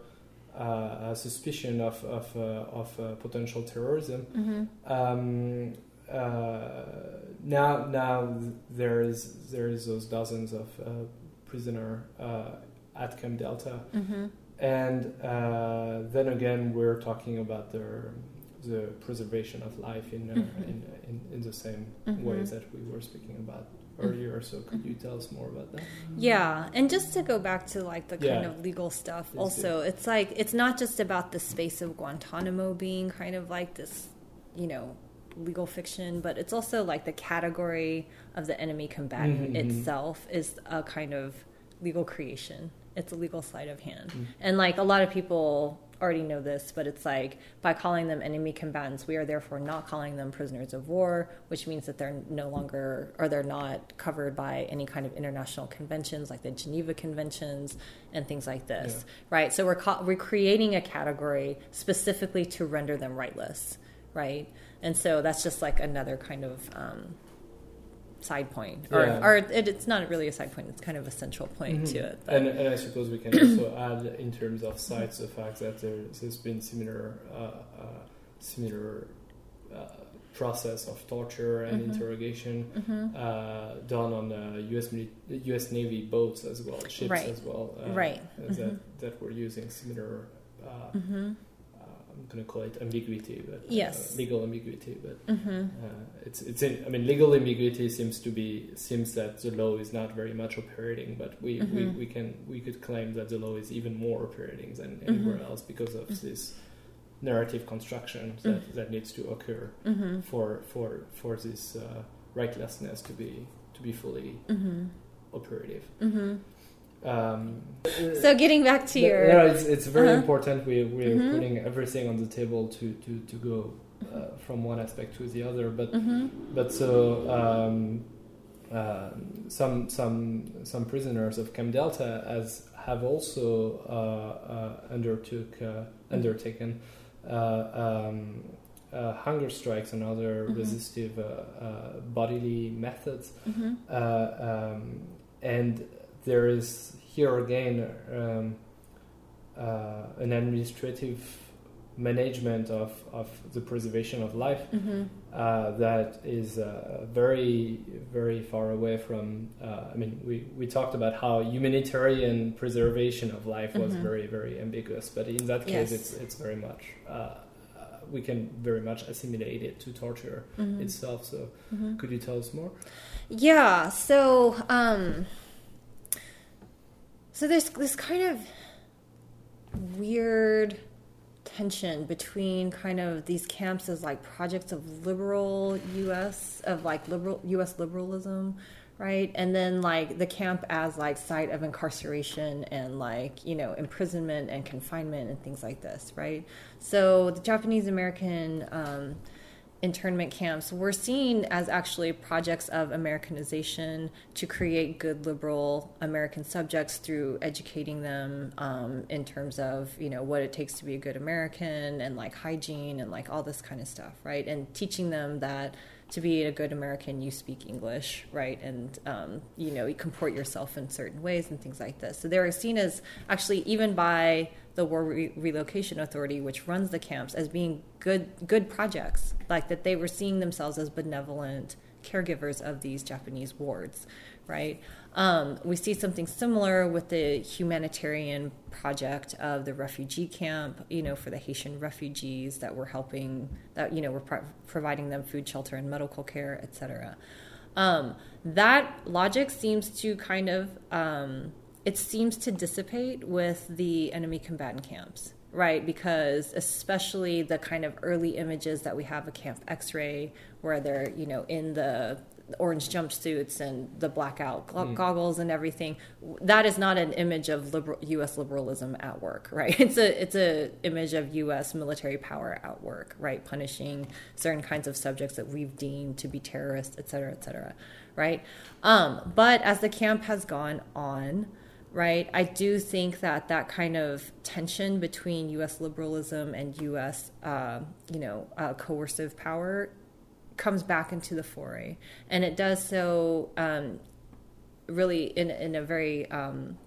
suspicion of of uh, of uh, potential terrorism. Mhm. Um, uh, now now there is there is those dozens of uh, prisoner uh, at Camp Delta. Mhm. And uh, then again, we're talking about the the preservation of life in uh, Mhm. in, in in the same Mhm. ways that we were speaking about earlier. So could you tell us more about that? Yeah, and just to go back to like the kind Yeah. of legal stuff, also, it's like it's not just about the space of Guantanamo being kind of like this, you know, legal fiction, but it's also like the category of the enemy combatant Mhm, mhm. itself is a kind of legal creation. It's a legal sleight of hand, Mm. and like a lot of people already know this, but it's like by calling them enemy combatants, we are therefore not calling them prisoners of war, which means that they're no longer or they're not covered by any kind of international conventions like the Geneva Conventions and things like this, right? So we're ca- we're creating a category specifically to render them rightless, right? And so that's just like another kind of um, side point, or, Yeah. or it, it's not really a side point; it's kind of a central point Mhm. to it. And, and I suppose we can also add, in terms of sites, the fact that there, there's been similar uh, uh, similar uh, process of torture and Mhm. interrogation Mhm. uh, done on uh, U.S. U.S. Navy boats as well, ships Right. as well, uh, Right. uh, That Mhm. that were using similar. Uh, Mhm. uh, I'm going to call it ambiguity, but Yes. uh, legal ambiguity. But Mhm. uh, it's it's in, I mean legal ambiguity seems to be seems that the law is not very much operating, but we, we, Mhm. we can we could claim that the law is even more operating than anywhere Mhm. else because of Mhm. this narrative construction that, Mhm. that needs to occur for for for this uh, rightlessness to be to be fully operative. Um, So getting back to your no, it's, it's very Uh-huh. important. We we're Mhm. putting everything on the table to to to go uh, from one aspect to the other, but. Mhm. But so um, um some some some prisoners of Camp Delta as have also uh, uh, undertook uh, undertaken uh, um, uh, hunger strikes and other Mhm. resistive uh, uh, bodily methods, Mhm. uh, um, and there is here again um, uh, an administrative management of, of the preservation of life Mhm. uh, that is uh, very, very far away from. Uh, I mean, we, we talked about how humanitarian preservation of life was Mhm. very, very ambiguous, but in that case, Yes. it's it's very much. Uh, uh, we can very much assimilate it to torture Mhm. itself. So, Mhm. could you tell us more? Yeah. So, um, so there's this kind of weird tension between kind of these camps as like projects of liberal U.S. of like liberal U.S. liberalism, right? And then like the camp as like site of incarceration and like you know imprisonment and confinement and things like this, right? So the Japanese American. Um, internment camps were seen as actually projects of Americanization to create good liberal American subjects through educating them um, in terms of you know what it takes to be a good American and like hygiene and like all this kind of stuff, right? And teaching them that to be a good American, you speak English, right? And um, you know you comport yourself in certain ways and things like this. So they were seen as actually even by the War Re- Relocation Authority, which runs the camps, as being good good projects, like that they were seeing themselves as benevolent caregivers of these Japanese wards, right? Um, we see something similar with the humanitarian project of the refugee camp, you know, for the Haitian refugees that were helping, that you know, were pro- providing them food, shelter, and medical care, etc. Um, that logic seems to kind of um, it seems to dissipate with the enemy combatant camps right? Because especially the kind of early images that we have of camp x-ray where they're you know in the orange jumpsuits and the blackout mm. goggles and everything that is not an image of liberal, US liberalism at work *laughs* right? It's a it's a image of US military power at work right? Punishing certain kinds of subjects that we've deemed to be terrorists et cetera et cetera right? Um, but as the camp has gone on right? I do think that that kind of tension between us liberalism and us uh, you know uh, coercive power comes back into the foray, and it does so um, really in in a very um,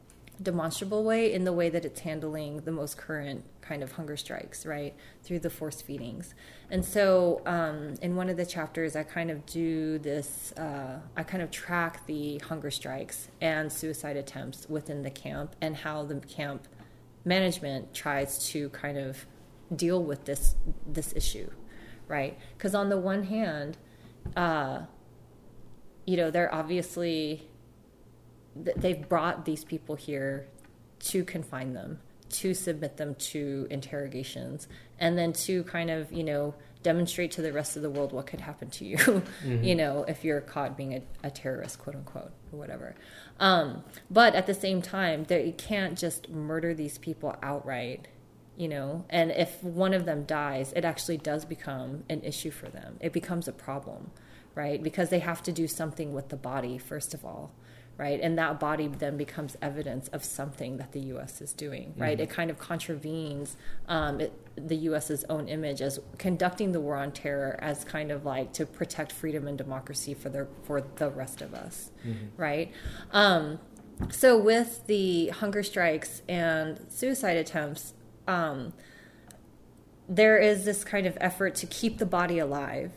demonstrable way in the way that it's handling the most current kind of hunger strikes, right, through the force feedings. And so, um, in one of the chapters, I kind of do this, uh, I kind of track the hunger strikes and suicide attempts within the camp and how the camp management tries to kind of deal with this this issue right? Because on the one hand, uh, you know, they're obviously they've brought these people here to confine them, to submit them to interrogations, and then to kind of you know demonstrate to the rest of the world what could happen to you, mm-hmm. you know, if you're caught being a, a terrorist, quote unquote, or whatever. Um, but at the same time, they, you can't just murder these people outright you know and if one of them dies it actually does become an issue for them it becomes a problem right because they have to do something with the body first of all right and that body then becomes evidence of something that the us is doing right mm-hmm. it kind of contravenes um, it, the us's own image as conducting the war on terror as kind of like to protect freedom and democracy for the for the rest of us mm-hmm. right um, so with the hunger strikes and suicide attempts um, there is this kind of effort to keep the body alive,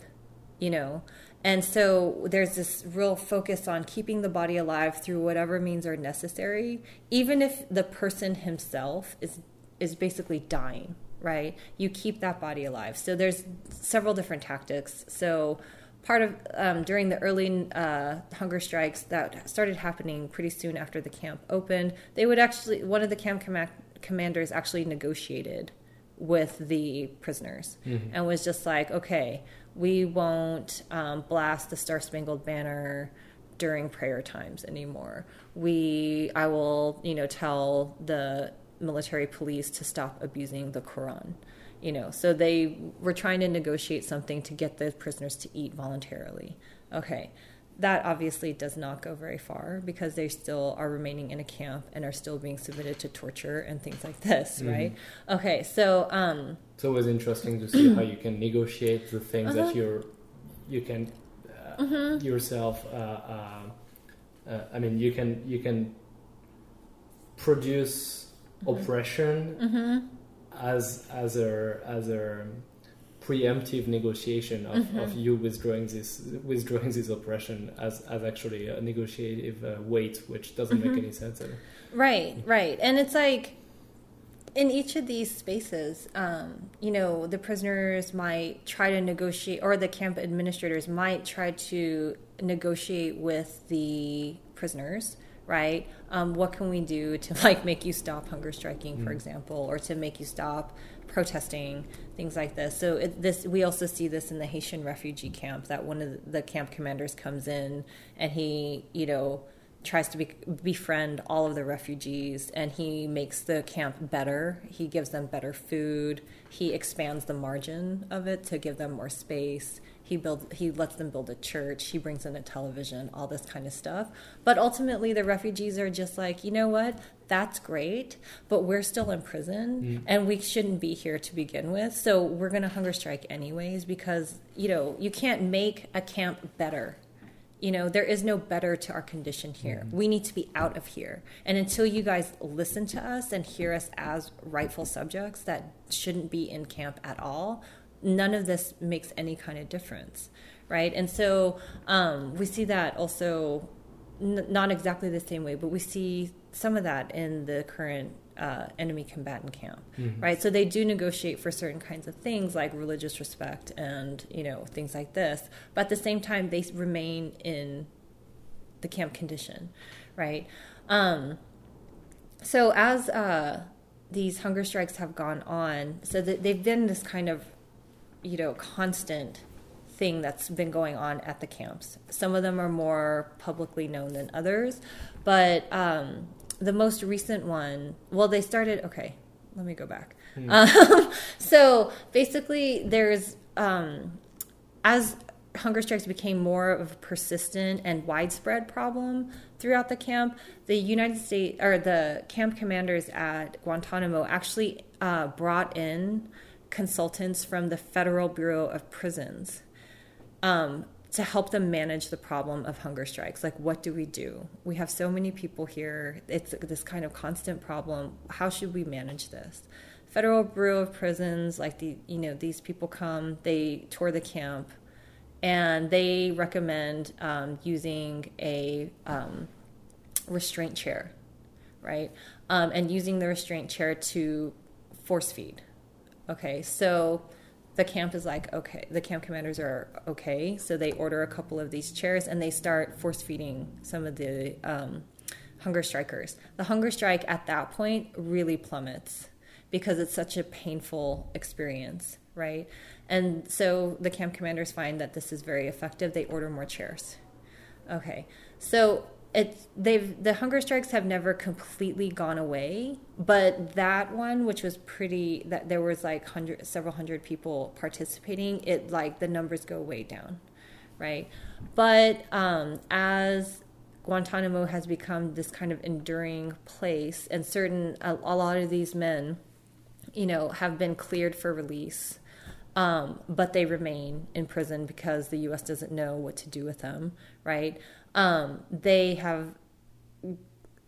you know. And so there's this real focus on keeping the body alive through whatever means are necessary, even if the person himself is is basically dying, right? You keep that body alive. So there's several different tactics. So part of um, during the early uh, hunger strikes that started happening pretty soon after the camp opened, they would actually one of the camp com- commanders actually negotiated with the prisoners mm-hmm. and was just like, okay, we won't um, blast the Star Spangled Banner during prayer times anymore. We, I will, you know, tell the military police to stop abusing the Quran. You know, so they were trying to negotiate something to get the prisoners to eat voluntarily. Okay, that obviously does not go very far because they still are remaining in a camp and are still being submitted to torture and things like this, mm-hmm. right? Okay, so um, it's always interesting to see how you can negotiate the things uh-huh. that you're you can uh, mm-hmm. yourself. Uh, uh, uh, I mean, you can you can produce mm-hmm. oppression mm-hmm. as as a as a preemptive negotiation of, of you withdrawing this withdrawing this oppression as, as actually a negotiative uh, weight, which doesn't make any sense. Right, right, and it's like in each of these spaces, um, you know, the prisoners might try to negotiate, or the camp administrators might try to negotiate with the prisoners right? Um, what can we do to *laughs* like make you stop hunger striking, for mm. example, or to make you stop protesting, things like this. So it, this we also see this in the Haitian refugee camp that one of the camp commanders comes in and he, you know, tries to be, befriend all of the refugees and he makes the camp better. He gives them better food. He expands the margin of it to give them more space. He builds he lets them build a church. He brings in a television, all this kind of stuff. But ultimately the refugees are just like, "You know what? That's great, but we're still in prison mm. and we shouldn't be here to begin with. So we're going to hunger strike anyways because, you know, you can't make a camp better you know there is no better to our condition here mm-hmm. we need to be out of here and until you guys listen to us and hear us as rightful subjects that shouldn't be in camp at all none of this makes any kind of difference, right? And so um, we see that also n- not exactly the same way, but we see some of that in the current uh, enemy combatant camp, Mhm. right? So they do negotiate for certain kinds of things like religious respect and you know things like this, but at the same time they remain in the camp condition, right? Um, so as uh, these hunger strikes have gone on, so that they've been this kind of you know constant thing that's been going on at the camps. Some of them are more publicly known than others, but um, the most recent one, well, they started. Okay, let me go back. Um, *laughs* so basically, there's um, as hunger strikes became more of a persistent and widespread problem throughout the camp, the United States or the camp commanders at Guantanamo actually uh, brought in consultants from the Federal Bureau of Prisons um, to help them manage the problem of hunger strikes. Like, what do we do? We have so many people here. It's this kind of constant problem. How should we manage this? Federal Bureau of Prisons, like the you know these people come, they tour the camp, and they recommend um, using a um, restraint chair, right? Um, and using the restraint chair to force feed. Okay, so the camp is like, okay, the camp commanders are okay. So they order a couple of these chairs and they start force feeding some of the um, hunger strikers. The hunger strike at that point really plummets because it's such a painful experience, right? And so the camp commanders find that this is very effective. They order more chairs. Okay, so it's they've the hunger strikes have never completely gone away, but that one, which was pretty, that there was like hundred, several hundred people participating. It like the numbers go way down, right? But um, as Guantanamo has become this kind of enduring place, and certain a, a lot of these men, you know, have been cleared for release. Um, but they remain in prison because the U.S. doesn't know what to do with them, right? Um, they have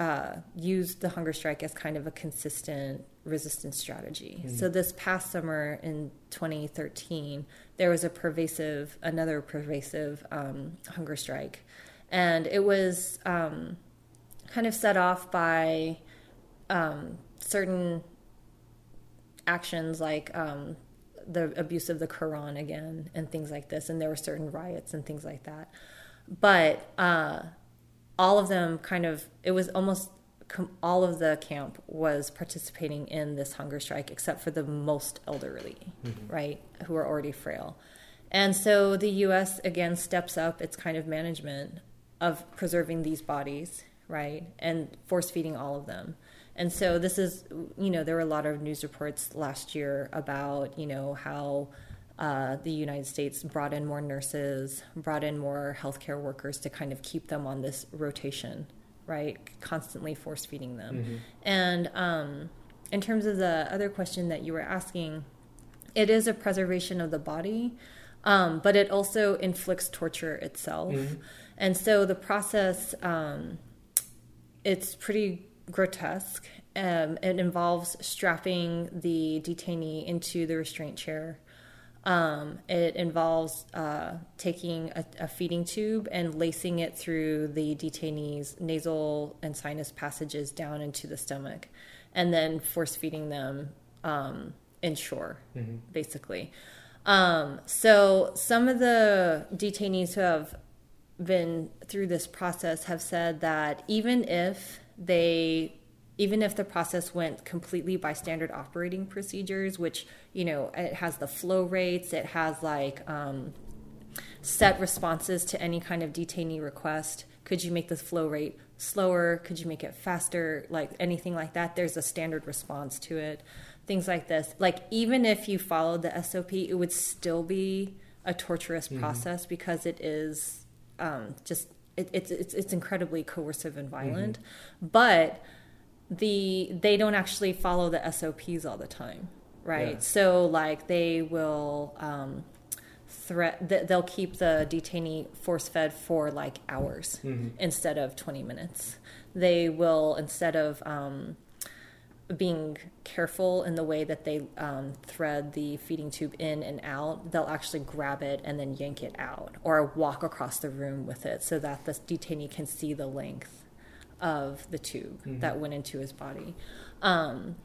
uh, used the hunger strike as kind of a consistent resistance strategy. So this past summer in 2013, there was a pervasive, another pervasive um, hunger strike, and it was um, kind of set off by um, certain actions like um, the abuse of the Quran again and things like this, and there were certain riots and things like that. But uh, all of them kind of, it was almost com- all of the camp was participating in this hunger strike except for the most elderly, right, who are already frail. And so the U.S. again steps up its kind of management of preserving these bodies, right, and force feeding all of them. And so this is, you know, there were a lot of news reports last year about, you know, how uh, the United States brought in more nurses, brought in more healthcare workers to kind of keep them on this rotation, right? Constantly force feeding them. And um, in terms of the other question that you were asking, it is a preservation of the body, um, but it also inflicts torture itself. And so the process, um, it's pretty grotesque. Um, it involves strapping the detainee into the restraint chair. Um, it involves uh, taking a, a feeding tube and lacing it through the detainee's nasal and sinus passages down into the stomach, and then force feeding them um, Ensure, basically. Um, so some of the detainees who have been through this process have said that even if they even if the process went completely by standard operating procedures which you know it has the flow rates it has like um, set responses to any kind of detainee request. Could you make the flow rate slower? Could you make it faster? Like anything like that. There's a standard response to it. Things like this. Like even if you followed the sop it would still be a torturous process because it is um, just it, it's it's it's incredibly coercive and violent. But the they don't actually follow the SOPs all the time, right? Yeah. So like they will um, threat th- they'll keep the detainee force fed for like hours instead of 20 minutes. They will instead of um, being careful in the way that they um, thread the feeding tube in and out, they'll actually grab it and then yank it out or walk across the room with it so that the detainee can see the length of the tube Mhm. that went into his body. Um,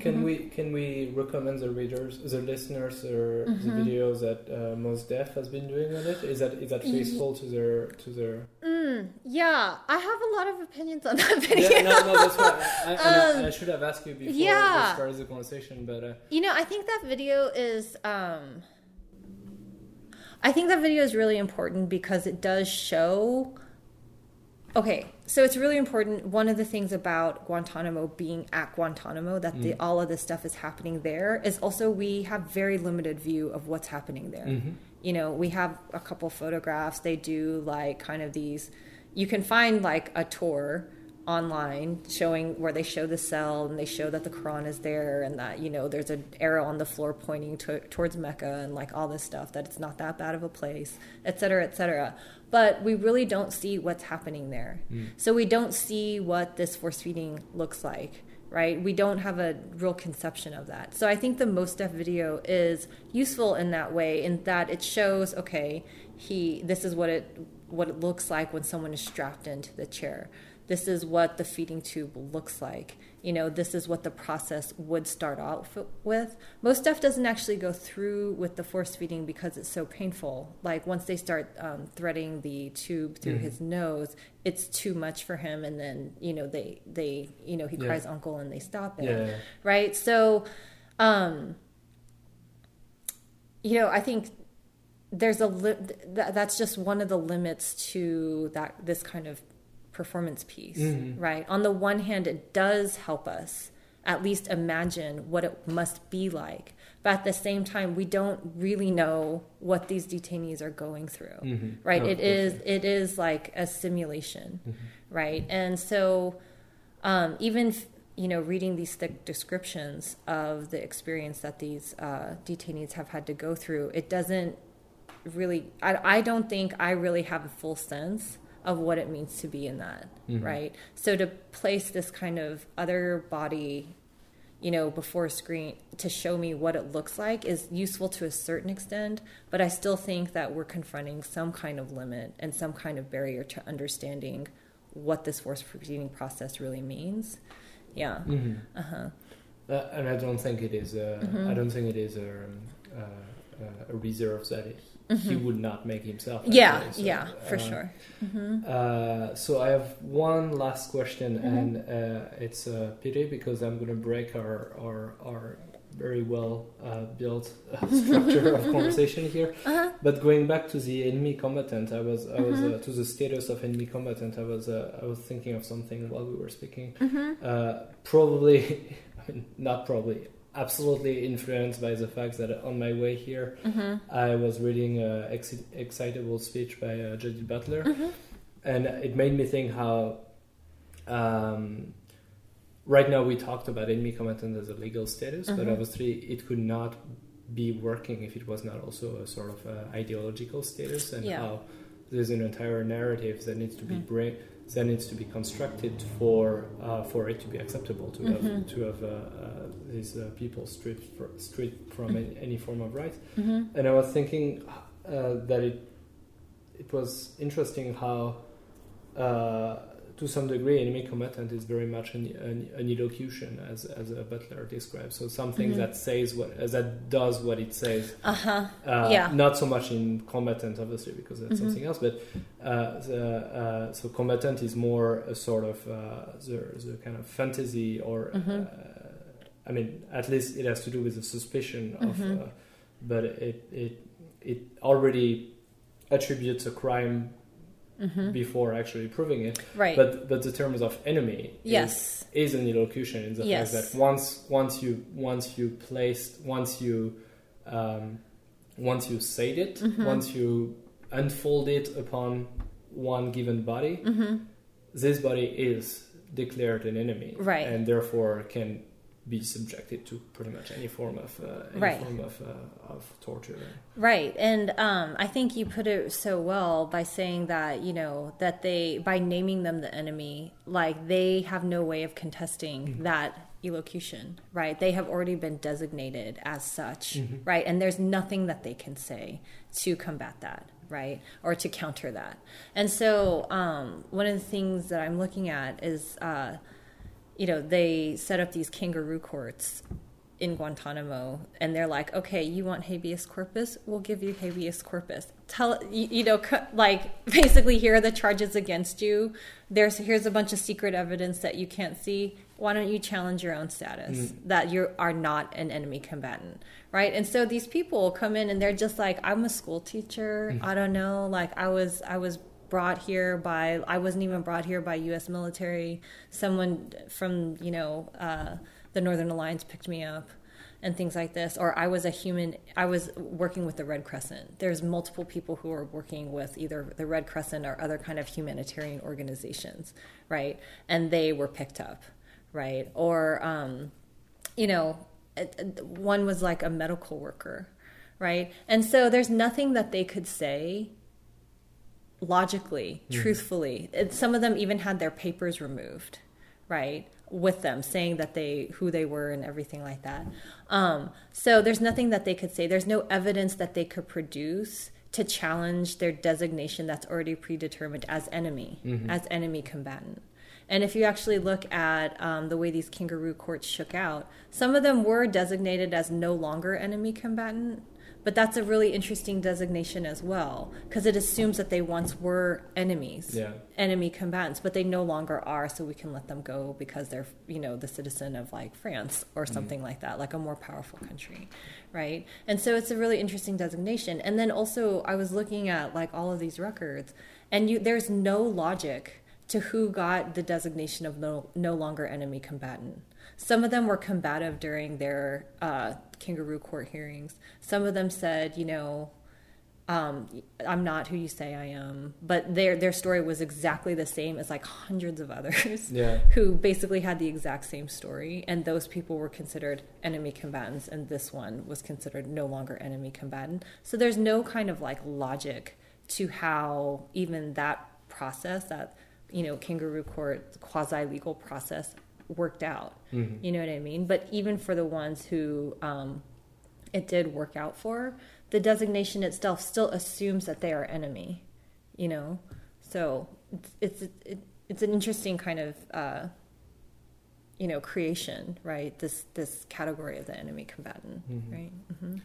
Can Mhm. we can we recommend the readers, the listeners, or the Mhm. videos that uh, Mos Def has been doing on it? Is that is that faithful to their to their? mm, yeah, I have a lot of opinions on that video. Yeah, no, no, that's why I, I- *laughs* Um, I should have asked you before yeah. we started the conversation, but uh, You know, I think that video is. Um, I think that video is really important because it does show. Okay, so it's really important. One of the things about Guantanamo being at Guantanamo, that the, Mm. all of this stuff is happening there, is also we have very limited view of what's happening there. mhm. You know, we have a couple photographs. They do like kind of these. You can find like a tour online showing where they show the cell and they show that the Quran is there and that you know there's an arrow on the floor pointing to, towards Mecca and like all this stuff that it's not that bad of a place, et cetera, et cetera. But we really don't see what's happening there. Mm. So we don't see what this force feeding looks like, right? We don't have a real conception of that. So I think the Mos Def video is useful in that way, in that it shows, okay, he this is what it what it looks like when someone is strapped into the chair. This is what the feeding tube looks like. You know, this is what the process would start off with. Mos Def doesn't actually go through with the force feeding because it's so painful. Like once they start um, threading the tube through Mhm. his nose, it's too much for him, and then you know they they you know he Yeah. cries uncle and they stop it yeah, right so um you know i think there's a li- th- that's just one of the limits to that this kind of performance piece Mhm. right on the one hand it does help us at least imagine what it must be like but at the same time we don't really know what these detainees are going through Mhm. right No, it is it is like a simulation Mhm. right and so um, even you know reading these thick descriptions of the experience that these uh, detainees have had to go through it doesn't really I, I don't think i really have a full sense of what it means to be in that Mhm. right so to place this kind of other body you know before a screen to show me what it looks like is useful to a certain extent but i still think that we're confronting some kind of limit and some kind of barrier to understanding what this force feeding process really means yeah Mhm. uh-huh Uh, and I don't think it is. A, Mhm. I don't think it is a, um, uh, uh, a reserve that he, he would not make himself. Mm-hmm. yeah. So, yeah for uh, sure hmm Uh, so I have one last question, Mhm. and uh, it's a pity because I'm going to break our our, our very well uh, built uh, *laughs* structure of conversation here. uh-huh But going back to the enemy combatant, I was I was Mhm. uh, to the status of enemy combatant. I was uh, I was thinking of something while we were speaking. hmm Uh, probably, I *laughs* mean, not probably, absolutely influenced by the fact that on my way here, hmm I was reading an ex- excitable speech by uh, Judith Butler, hmm and it made me think how. Um, right now, we talked about enemy combatant as a legal status, but Mhm. obviously, it could not be working if it was not also a sort of uh, ideological status, and Yeah. how there's an entire narrative that needs to be Mhm. bring, that needs to be constructed for uh, for it to be acceptable to have Mhm. to have uh, uh, these uh, people stripped fr- stripped from Mhm. any, any form of right. hmm And I was thinking uh, that it it was interesting how, uh, to some degree, enemy combatant is very much an, an, an illocution, as as a Butler describes. So something Mhm. that says what uh, that does what it says. uh-huh Uh, Yeah. Not so much in combatant, obviously, because that's Mhm. something else. But uh, the, uh, so combatant is more a sort of uh, the, the kind of fantasy, or Mhm. uh, I mean, at least it has to do with the suspicion of. Mhm. Uh, but it it it already attributes a crime hmm before actually proving it. right But but the terms of enemy yes is an illocution in the Yes. fact that once once you once you placed once you um, once you said it Mhm. once you unfold it upon one given body hmm this body is declared an enemy Right. and therefore can be subjected to pretty much any form of uh, any Right. form of uh, of torture Right. And um, I think you put it so well by saying that, you know, that they, by naming them the enemy, like they have no way of contesting that illocution, right? They have already been designated as such, Mhm. right? And there's nothing that they can say to combat that, right? Or to counter that. And so, um, one of the things that I'm looking at is, uh, you know, they set up these kangaroo courts in Guantanamo, and they're like, okay, you want habeas corpus? We'll give you habeas corpus. Tell you, you know, like *laughs* basically, here are the charges against you. There's here's a bunch of secret evidence that you can't see. Why don't you challenge your own status mm. that you are not an enemy combatant, right? And so these people come in and they're just like, I'm a school teacher. Mm. I don't know, like I was, I was brought here by I wasn't even brought here by U.S. military. Someone from you know uh, the Northern Alliance picked me up and things like this or i was a human i was working with the red crescent there's multiple people who are working with either the red crescent or other kind of humanitarian organizations right and they were picked up right or um, you know one was like a medical worker right and so there's nothing that they could say logically mm. truthfully some of them even had their papers removed right with them saying that they who they were and everything like that um, so there's nothing that they could say there's no evidence that they could produce to challenge their designation that's already predetermined as enemy mm-hmm. as enemy combatant and if you actually look at um, the way these kangaroo courts shook out some of them were designated as no longer enemy combatant but that's a really interesting designation as well because it assumes that they once were enemies, yeah. enemy combatants, but they no longer are. So we can let them go because they're, you know, the citizen of like France or mm-hmm. something mm like that, like a more powerful country, right? And so it's a really interesting designation. And then also, I was looking at like all of these records, and you there's no logic to who got the designation of no, no longer enemy combatant. Some of them were combative during their uh, kangaroo court hearings. Some of them said, you know, um, I'm not who you say I am. But their their story was exactly the same as like hundreds of others *laughs* yeah. who basically had the exact same story. And those people were considered enemy combatants, and this one was considered no longer enemy combatant. So there's no kind of like logic to how even that process, that you know, kangaroo court quasi legal process worked out. Mm-hmm. You know what I mean? But even for the ones who um, it did work out for, the designation itself still assumes that they are enemy. You know, so it's it's, it, it's an interesting kind of uh, you know creation, right? This this category of the enemy combatant, mm-hmm. right? Mm-hmm.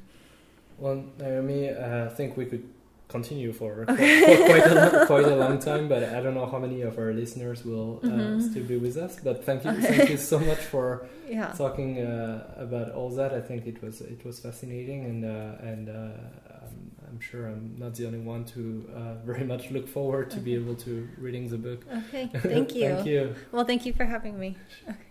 Well, Naomi, uh, I think we could continue for, *laughs* okay. for, for, quite a quite a long time. But I don't know how many of our listeners will uh, mm-hmm. still be with us. But thank you, *laughs* thank you so much for yeah. talking uh, about all that. I think it was it was fascinating, and uh, and uh, I'm, I'm, sure I'm not the only one to uh, *laughs* very much look forward to okay. be able to reading the book. Okay, thank you. thank you. Well, thank you for having me. Okay.